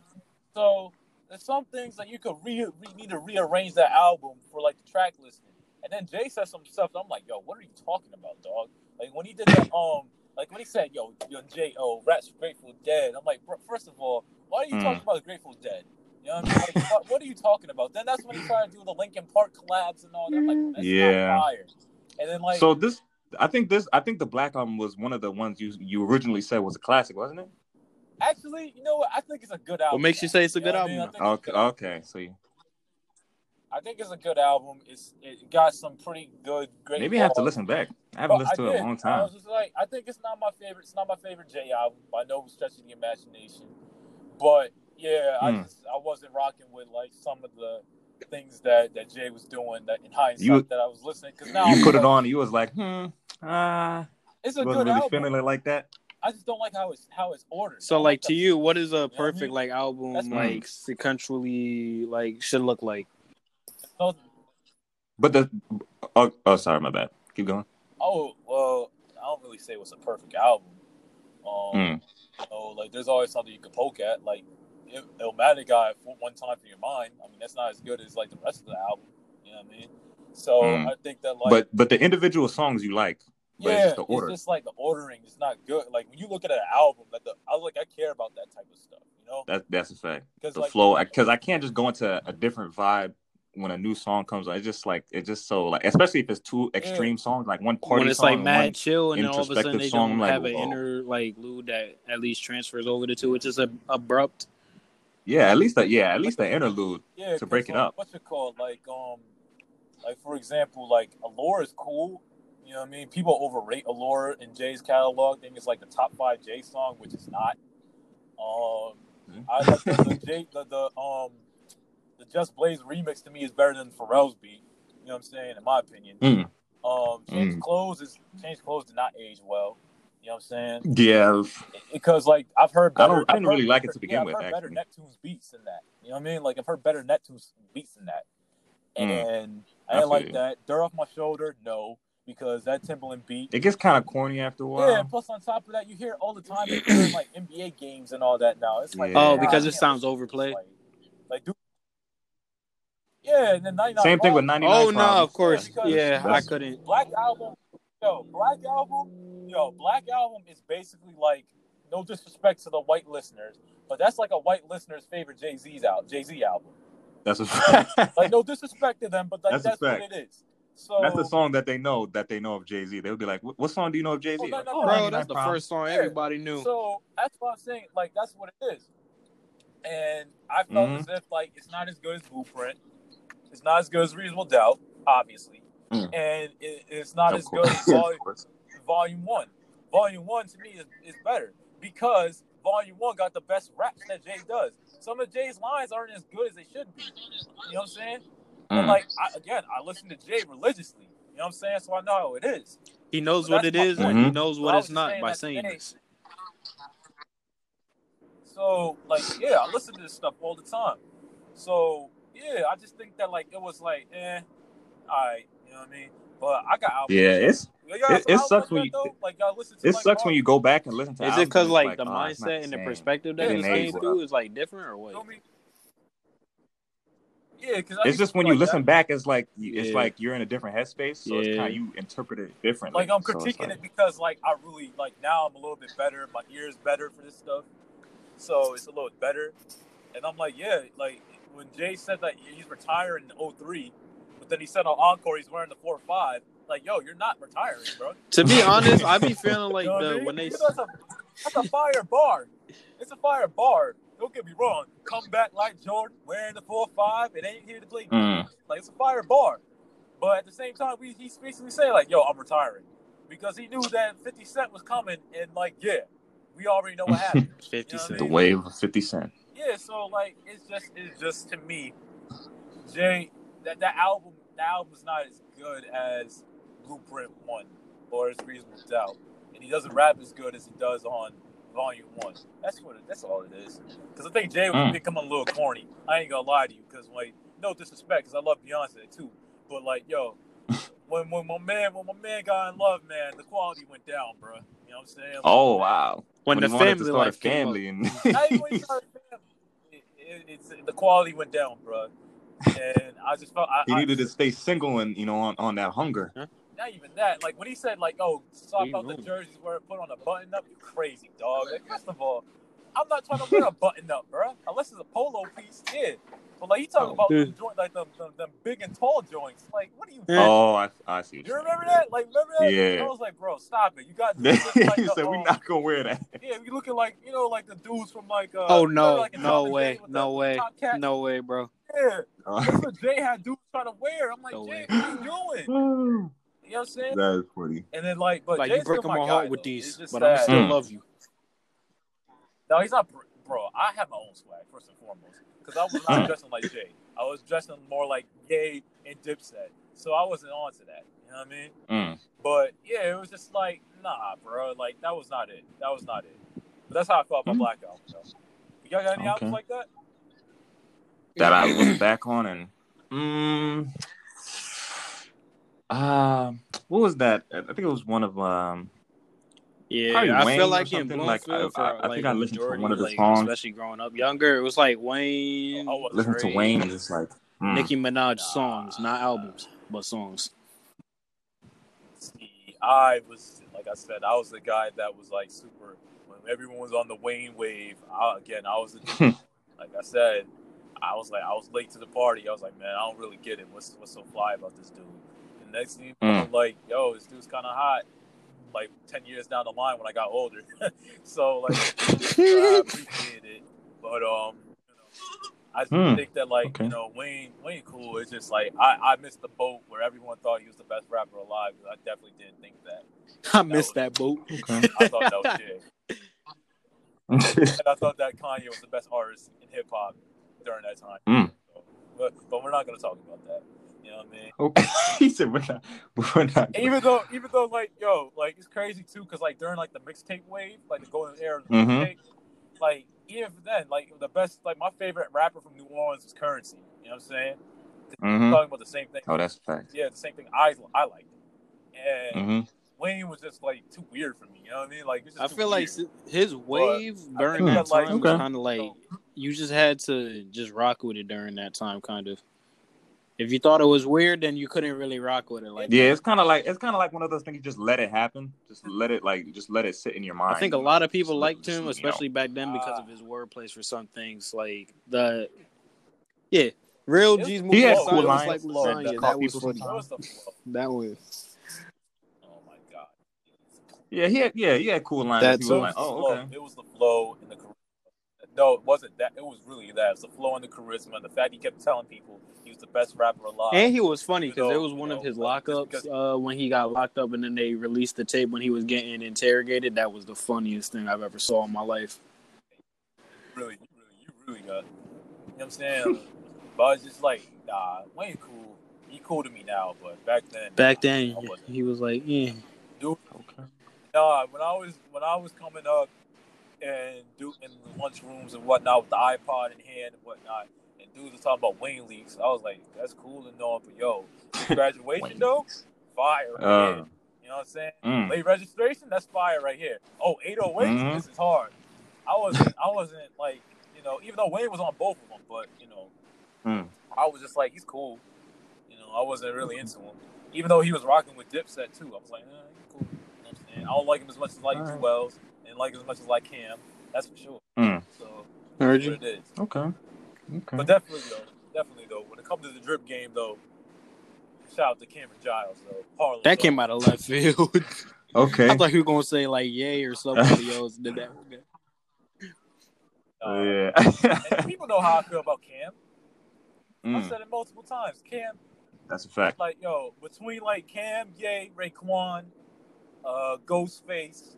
So there's some things that you could re, re need to rearrange that album for like the track listing. And then Jay said some stuff. I'm like, yo, what are you talking about, dog? Like when he did that, um, like when he said, yo, yo, Jay, oh, Rats Grateful Dead. I'm like, bro, first of all, why are you Mm. talking about the Grateful Dead? You know what I mean? Like, what, what are you talking about? Then that's when he tried to do the Linkin Park collabs and all that. I'm like, that's Yeah. And then like, So this, I think this, I think the Black Album was one of the ones you you originally said was a classic, wasn't it? actually, you know what? I think it's a good album. What makes you say it's a You know good what I mean? album? I think it's a Okay, good album. okay. So you, I think it's a good album. It's it got some pretty good, great. maybe I have to listen back. I haven't But listened to it in a long time. I time. was just like, I think it's not my favorite. It's not my favorite J album by no stretch of the imagination. But yeah, I Hmm. just I wasn't rocking with like some of the things that that Jay was doing. That in hindsight, You- that I was listening because now You I'm put it on, and you was like, hmm, ah, It's a wasn't good really album. feeling it like that. I just don't like how it's how it's ordered. So like to you, what is a what I perfect mean? like album That's- like sequentially like should look like? So, But the, oh, oh, sorry, my bad. Keep going. oh well, I don't really say it was a perfect album. Um, Mm. know, like there's always something you can poke at. Like Il- Illmatic guy for one time for your mind. I mean, that's not as good as like the rest of the album. You know what I mean? So Mm. I think that like but but the individual songs you like, but yeah, it's just the order. just like the ordering is not good. Like when you look at an album, like the I was like I care about that type of stuff. You know, That that's a fact. because The like flow, because I can't just go into a different vibe when a new song comes on. It's just like it's just so like, especially if it's two extreme songs, like one party when it's song like mad one- chill and then all of a sudden introspective they song, don't like, have an whoa. inner like lude that at least transfers over the two. It's just a, abrupt. Yeah, at least that. Yeah, at least the interlude. yeah, to 'cause, break it up. What's it called? Like um, like for example, like Allure is cool. You know what I mean? People overrate Allure in Jay's catalog. Think it's like the top five Jay song, which is not. Um, Mhm. I like the, the Jay the, the um the Just Blaze remix to me is better than Pharrell's beat. You know what I'm saying? In my opinion. Mm. Um, Change Mm. Clothes is Change Clothes did not age well. You know what I'm saying? Yeah, Because like I've heard I better. don't- I didn't heard really like it to begin yeah, I've with, heard better. Neptune's beats than that. You know what I mean? Like I've heard better Neptune's beats than that. And I I didn't feel like you. that. Dirt off my shoulder, no, because that Timbaland beat. it gets kind of corny after a while. Yeah, plus on top of that, you hear it all the time in like NBA games and all that now. It's like Yeah. Oh, because it sounds overplayed? Like, like dude. Yeah, and then 99 Same thing with Problems. 99 Oh no, of course. because Yeah, I couldn't. Black Album, yo, Black Album, yo, Black Album is basically like no disrespect to the white listeners, but that's like a white listener's favorite Jay Z's out Jay Z album. That's a fact. Like no disrespect to them, but like That's a that's, what fact. it is. So That's the song that they know that they know of Jay Z. They would be like, "What what song do you know of Jay Z?" Oh, no, like, no, oh. Bro, that's the Problems." first song Yeah. everybody knew. So that's what I'm saying. Like that's what it is. And I felt Mhm. as if like it's not as good as Blueprint. It's not as good as Reasonable Doubt, obviously, Mm. and it, it's not Of as course. good as Volume. Volume One. Volume One to me is, is better because Volume One got the best raps that Jay does. Some of Jay's lines aren't as good as they should be. You know what I'm saying? And Mm. like I, again, I listen to Jay religiously. You know what I'm saying? So I know how it is. He knows But what it is, that's my is, and he Mhm. knows what I it's not saying by saying today- this. So like yeah, I listen to this stuff all the time. So yeah, I just think that like it was like eh, alright, you know what I mean? But I got albums. Yeah, it's Y'all it- it sucks when you- like y'all listen to it like, sucks when you go back and listen to. Is it because and like, the oh, it's not mindset and the perspective that Yeah, he it's came through is like different, or You what? know me? Yeah, because It's just when you listen back, it's like you- it's Yeah. like you're in a different headspace, so it's Yeah. kind of you interpret it differently. Like I'm So critiquing like- it because like I really like now I'm a little bit better. My ears better for this stuff, so it's a little better. And I'm like, yeah, like when Jay said that he's retiring in 03, But then he said on Encore he's wearing the four five. Like, yo, you're not retiring, bro. To be honest, I be feeling like You know what I the mean? when they That's a, that's a fire bar. It's a fire bar. Don't get me wrong. Come back like Jordan, wearing the four five. It ain't here to play. Mm. Like it's a fire bar. But at the same time, we, he's basically saying like, "Yo, I'm retiring," because he knew that 50 Cent was coming, and like, yeah, we already know what happened. fifty You know what I cent. The wave of 50 Cent. Yeah, so like, it's just, it's just to me, Jay, that that album, that album's not as good as Blueprint One or as Reasonable Doubt, and he doesn't rap as good as he does on Volume One. That's what, it, that's all it is. Because I think Jay was Mm. becoming a little corny. I ain't gonna lie to you, because like, no disrespect, because I love Beyonce too, but like, yo, when when my man when my man got in love, man, the quality went down, bro. You know what I'm saying? Oh, wow. When, the he wanted to family start a life family and Not even when he started family, it, it, it's the quality went down, bro. And I just felt I, he I- needed to stay single and, you know, on, on that hunger. not even that. Like when he said, like, "Oh, swap Leave out the jerseys where it put on a button up," you crazy dog. Like, first of all, I'm not trying to wear a button up, bro. Unless it's a polo piece, yeah. But like he talk Oh, about dude. them joint, like them, them, them big and tall joints. Like, what are you? Yeah. Oh, I, I see what You you're remember that? Like, remember that? Yeah. I was like, bro, stop it. You got saying. like he the, said, we're um, not going to wear that. Yeah, you looking like you know, like the dudes from like. Uh, Oh remember, no, like, no way, no way, no way, bro. Yeah, Uh, that's what Jay had dudes trying to wear. I'm like, No Jay, way. what are you doing? You know what I'm saying? that is funny. And then like, but Like Jay's you broke still my my heart guy, with though. these, It's just but I still Mm. love you. No, he's not, bro. I have my own swag first and foremost because I was not dressing like Jay. I was dressing more like Gay and Dipset, so I wasn't on to that. You know what I mean? Mm. But yeah, it was just like, nah, bro. Like that was not it. That was not it. But that's how I felt about Mm. Black Album. Though. Y'all got any Okay. albums like that? That I look back on and. Mm, uh, what was that? I think it was one of um. Yeah, Probably I feel like in something, like, Bloomfield I- I- I like think I the listened to majority, one of the like, songs. especially growing up younger. It was like Wayne, I was Listen to Wayne and just like. mm. Nicki Minaj Nah. songs, not albums, but songs. See, I was like I said, I was the guy that was like super. When everyone was on the Wayne wave, I, again, I was the like I said, I was like I was late to the party. I was like, man, I don't really get it. What's what's so fly about this dude? And next thing, you know, Mm. like, yo, this dude's kind of hot. Like ten years down the line when I got older, so like I appreciated it. But um, you know, I just Hmm. think that like Okay. you know Wayne Wayne cool. is just like I I missed the boat where everyone thought he was the best rapper alive. I definitely didn't think that. I missed that boat. Okay. I thought that was Jay. and I thought that Kanye was the best artist in hip hop during that time. Mm. So, but, but we're not gonna talk about that. You know what I mean? okay. he said we're not. We're not. And even though, even though, like, yo, like, it's crazy too, because like during like the mixtape wave, like the golden era of the Mhm. mixtape, like even then, like the best, like my favorite rapper from New Orleans was Curren$y. You know what I'm saying? Mhm. Talking about the same thing. Oh, that's a fact. Yeah, the same thing I I liked. And hmm Wayne was just like too weird for me. You know what I mean? Like it's just I too feel like weird. his wave I during that that, like, time was kind of like you just had to just rock with it during that time, kind of. If you thought it was weird, then you couldn't really rock with it. Like, Yeah, it's kind of like it's kind of like one of those things. You just let it happen. Just let it like just let it sit in your mind. I think a lot of people Just liked just, him, you know. especially back then because Ah. of his wordplay for some things. Like the, yeah, real It's- G's He moving had cool lines like that lasagna. caught That was funny. What was the? That was. Oh my god. Yeah, he had yeah he had cool lines. That's he was a- like, the oh flow. okay. It was the flow and the charisma. No, it wasn't that. It was really that. It was the flow and the charisma. The fact he kept telling people he was the best rapper alive. And he was funny because it was one you of his lockups because- uh, when he got locked up, and then they released the tape when he was getting interrogated. That was the funniest thing I've ever saw in my life. really, you really, you really got. You know what I'm saying? but I was just like, nah, Wayne cool. He cool to me now, but back then. Back nah, then, he was like, "Yeah, Dude, Okay. nah, when I was when I was coming up and do in the lunchrooms and whatnot with the iPod in hand and whatnot, and dudes were talking about Wayne leaks. I was like, that's cool and all, but yo, graduation Wayne though, fire right Uh, here. You know what I'm saying? Mm. Late registration, that's fire right here. Oh, 808, Mhm. this is hard. I wasn't, I wasn't like, you know, even though Wayne was on both of them, but you know, Mm. I was just like, he's cool. You know, I wasn't really into him, even though he was rocking with Dipset too. I was like, eh, he's cool. You know what I'm saying? I don't like him as much as I like Alright. Drew Wells, and like him as much as I like Cam. That's for sure. Mm. So heard that's you." what it is. Okay. Okay. But definitely though, definitely though, when it comes to the drip game though, shout out to Cameron Giles though. Harlem That Glow. came out of left field. Okay. I thought you were gonna say like yay or somebody else did that. Uh, Oh, yeah. people know how I feel about Cam. I've Mm, said it multiple times. Cam, that's a fact. like yo, between like Cam, Yay, Raekwon, uh, Ghostface,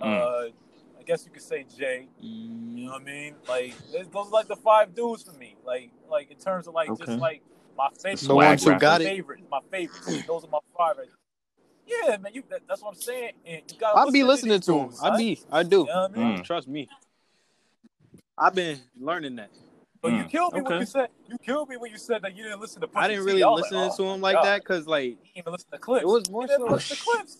Mm. uh, I guess you could say Jay. You Mm, know what I mean? Like those those are like the five dudes for me. Like like in terms of like Okay. just like my favorite, The ones who Swag got it. favorite, my favorites. Those are my five. Yeah, man, you that, that's what I'm saying. And you gotta I be listening to him. dudes, I son. be. I do. You know what I mean? Mm. Trust me. I've been learning that. But you Mm, killed me when you said you killed me when you said that you didn't listen to. Pusha I didn't really was listen like, to oh him like God. that because like You didn't even listen to Clipse. it was more You didn't so. listen to Clipse.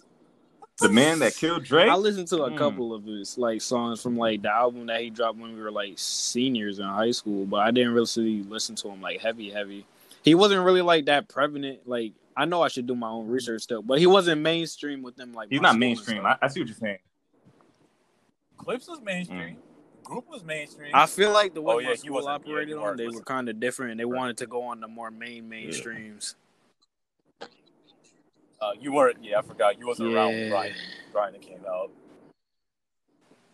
The man that killed Drake. I listened to a Mm. couple of his like songs from like the album that he dropped when we were like seniors in high school, but I didn't really listen to him like heavy, heavy. He wasn't really like that prevalent. Like I know I should do my own research still, but he wasn't mainstream with them. Like He's not mainstream. I, I see what you're saying. Clipse was mainstream. Group was mainstream. I feel like the way Oh, my yeah, he school operated on, they were kind of different, and they wanted to go on the more main mainstreams. Uh, you weren't. Yeah, I forgot. You wasn't around when Yeah, Brian. Brian that came out.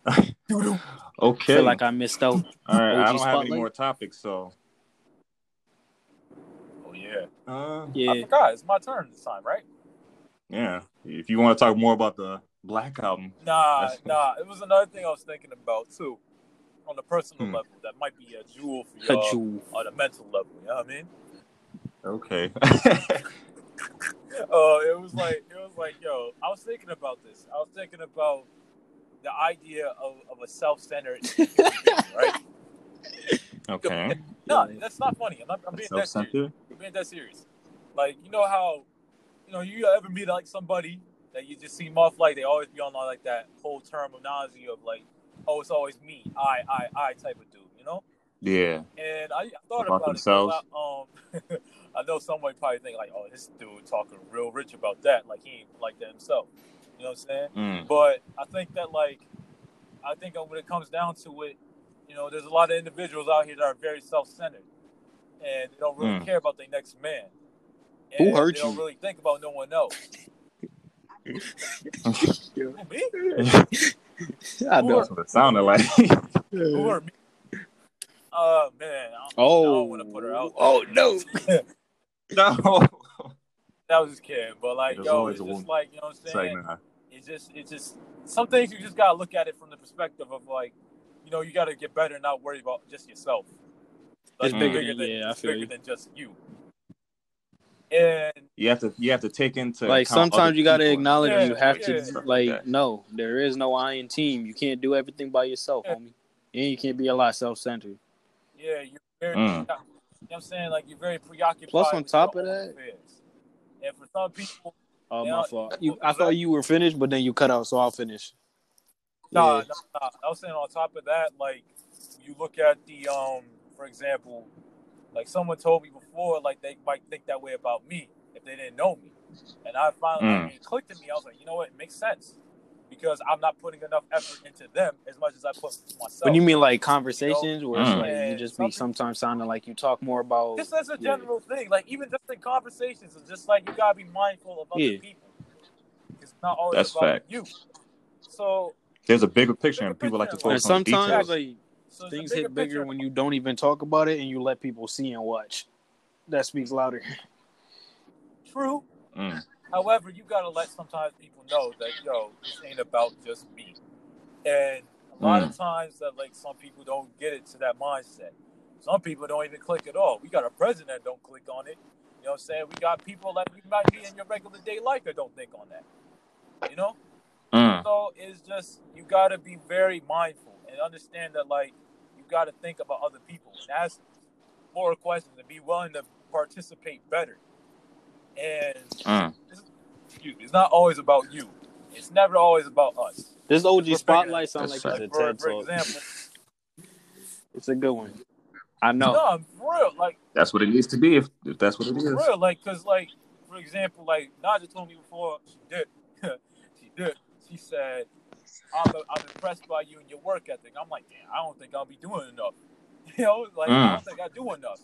Okay. feel like I missed out. All right. I don't have any more topics, so. Oh yeah. Uh, I Yeah, forgot. It's my turn this time, right? yeah. If you want to talk more about the Black album, Nah, nah. It was another thing I was thinking about too, on the personal Hmm. level. That might be a jewel for y'all jewel. on a mental level. You know what I mean? okay. Uh, it was like it was like yo. I was thinking about this. I was thinking about the idea of, of a self-centered human right? okay. No, that's not funny. I'm not. I'm being that serious. Self-centered. I'm being that serious. Like you know how, you know, you ever meet like somebody that you just seem off like they always be on like that whole terminology of like, oh, it's always me, I, I, I type of dude, you know? Yeah. And I thought About about, themselves. it. 'cause I, um, I know someone probably think like, oh, this dude talking real rich about that, like he ain't like that himself. You know what I'm saying? Mm. But I think that like, I think when it comes down to it, you know, there's a lot of individuals out here that are very self-centered, and they don't really Mm. care about their next man. Who And hurt they don't you? really think about no one else. Who, me? I Who know. What it sounded like. Who hurt me? Uh man, I, I Oh, don't want to put her out. oh no. No. that was just kidding, but like, There's yo, it's just woman. like you know what I'm saying. like, it's just it's just some things you just gotta look at it from the perspective of like, you know, you gotta get better and not worry about just yourself. It's Like, bigger than, than- yeah, I it's feel bigger you. than just you. And You have to you have to take into like sometimes you got to people. acknowledge Yeah, you have yeah. to like like that. no there is no I in team you can't do everything by yourself Yeah. homie and you can't be a lot self-centered yeah, you're very Mm. You know what I'm saying? Like you're very preoccupied. Plus, on top of that- affairs. and for some people, oh Yeah, my you- fault you, I thought you were finished but then you cut out so I'll finish Nah, Yeah. nah, nah. I was saying on top of that, like you look at the um, for example, like someone told me before, like they might think that way about me if they didn't know me, and I finally Mm. like, it clicked in me. I was like, you know what, it makes sense because I'm not putting enough effort into them as much as I put myself. When you mean like conversations where Mm. like you just be sometimes sounding like you talk more about just as a Yeah. general thing, like even just in conversations, it's just like you gotta be mindful of other Yeah. people. It's not always That's about fact. you. So, There's a bigger picture, Bigger and people like to picture, and focus on the sometimes details. like so it's a things hit picture. bigger when you don't even talk about it and you let people see and watch that speaks louder True. Mm. However, you gotta let sometimes people know that yo, this ain't about just me. And a lot of times that like some people don't get it to that mindset. Some people don't even click at all. We got a president that don't click on it. You know what I'm saying? We got people that you might be in your regular day life that don't think on that. You know? Mm. So it's just you gotta be very mindful and understand that like you gotta think about other people and ask more questions and be willing to participate better. And Mm. excuse me, it's not always about you. It's never always about us. this OG We're spotlight sounds That's like fact. it's a For, for example, it's a good one I know no, I'm for real. Like That's what it needs to be. If, if that's what it for is. real, like because like for example, like Naja told me before she did, she did. She said, I'm, "I'm impressed by you and your work ethic." I'm like, "Damn, I don't think I'll be doing enough." You know, like I Mm. don't think I do enough.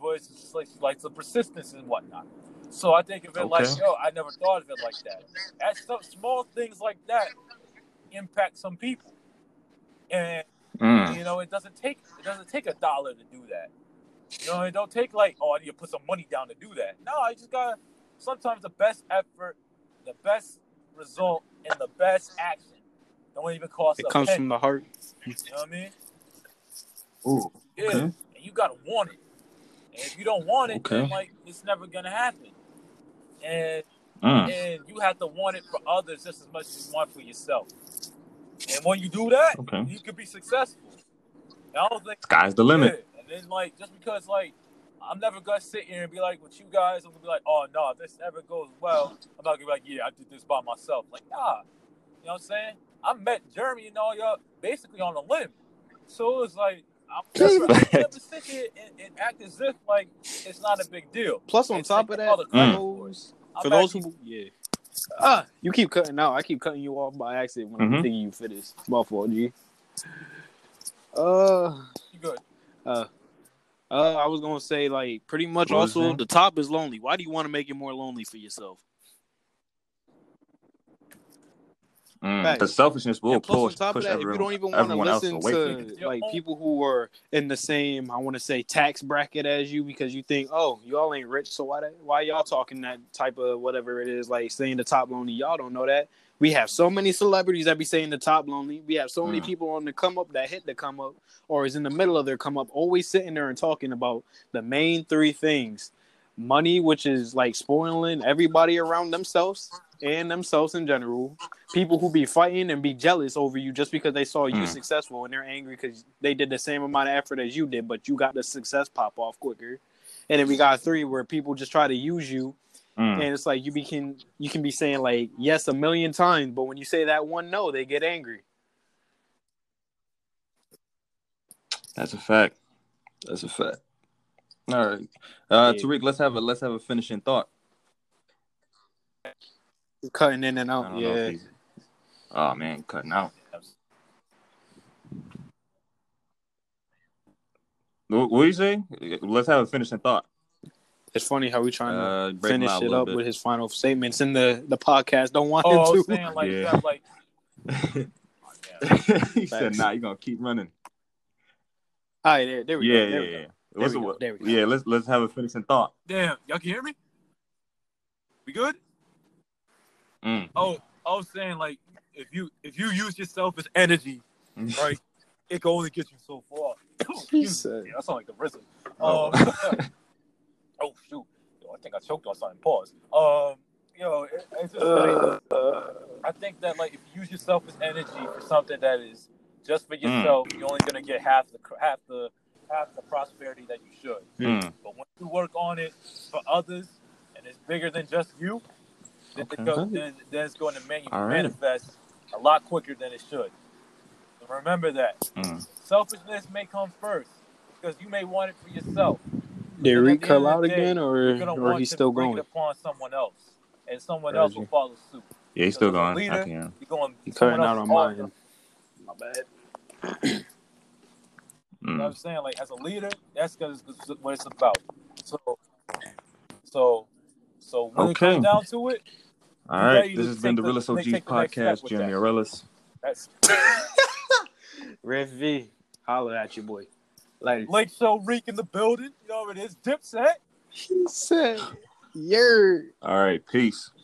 but it's just like like the persistence and whatnot. So I think of it like, yo, I never thought of it like that. That's some small things like that impact some people, and Mm. you know, it doesn't take it doesn't take a dollar to do that. You know, it don't take like, oh, I need to put some money down to do that. No, I just got to. sometimes the best effort, the best result, and the best action don't even cost It comes penny. from the heart. You know what I mean? Ooh. Yeah, Okay. and you gotta want it. And if you don't want it, then like it's never gonna happen. And Mm. and you have to want it for others just as much as you want for yourself. And when you do that, Okay. you can be successful. And I don't think Sky's the limit. yeah. And then like just because like I'm never gonna sit here and be like with you guys, I'm gonna be like, oh no, if this ever goes well, I'm not gonna be like, yeah, I did this by myself. Like, nah. You know what I'm saying? I met Jeremy and all y'all basically on a limb. So it was like I'm That's never, never sit here and, and act as if like it's not a big deal. Plus, on It's top like of that, the Mm. for it. I'm for those who, yeah, ah, you keep cutting out. I keep cutting you off by accident when I'm Mhm. thinking you finished. My fault, G. Uh, you good. uh, uh, I was gonna say like pretty much. What was Also, the top is lonely. Why do you want to make it more lonely for yourself? Mm. The selfishness will and plus, push, top of push that, if everyone, you don't even want to everyone else listen away from to you. like people who are in the same, I want to say, tax bracket as you, because you think, oh, y'all ain't rich, so why that, why y'all talking that type of whatever it is, like saying the top lonely? Y'all don't know that. We have so many celebrities that be saying the top lonely. We have so many Mm. people on the come up that hit the come up or is in the middle of their come up, always sitting there and talking about the main three things: money, which is like spoiling everybody around themselves and themselves in general. People who be fighting and be jealous over you just because they saw you Mm. successful and they're angry because they did the same amount of effort as you did, but you got the success pop off quicker. And then we got three where people just try to use you, Mm. and it's like you can you can be saying like yes a million times, but when you say that one no, they get angry. That's a fact. That's a fact. All right, uh, Yeah. Tariq, let's have a let's have a finishing thought. Cutting in and out, yeah. Oh man, cutting out. What, what do you say? Let's have a finishing thought. It's funny how we trying to Uh, break finish it up bit. with his final statements in the the podcast. Don't want Oh, him was to. saying like you Yeah. have like he said, Facts. "Nah, you gonna keep running." All right, there, there we Yeah, go. There yeah, we yeah. go. What's we the- go, there we go. Yeah, let's let's have a finishing thought. damn, y'all can hear me? We good? Mm. Oh, I was saying like if you if you use yourself as energy, right, it can only get you so far. He Excuse me. said- Yeah, I sound like the RZA. Oh. Um, oh shoot, yo, I think I choked on something. Pause. Um, yo, it, it's just like, Uh, I think that like if you use yourself as energy for something that is just for Mm. yourself, you're only gonna get half the half the half the prosperity that you should. Mm. But when you work on it for others and it's bigger than just you, Okay. it goes, then, then it's going to man- All right. manifest a lot quicker than it should. So remember that. Mm. Selfishness may come first because you may want it for yourself. did Reek cut out day, again, or or he's still going? upon someone else, and someone else will follow suit. Yeah, he's still Because as a going. leader, I can. You're going. He someone cutting out on mine. My bad. You know what. I'm saying? Like as a leader, that's because what it's about. So, so, so when Okay. it comes down to it, All You right, ready this has been the the- Realist take OGs the next step podcast. with Jeremy that. Arelis. that's Rev V, holler at you, boy. Later. Lake Show Reek in the building. You know what it is. Dipset. He said, "Yer." All right, peace.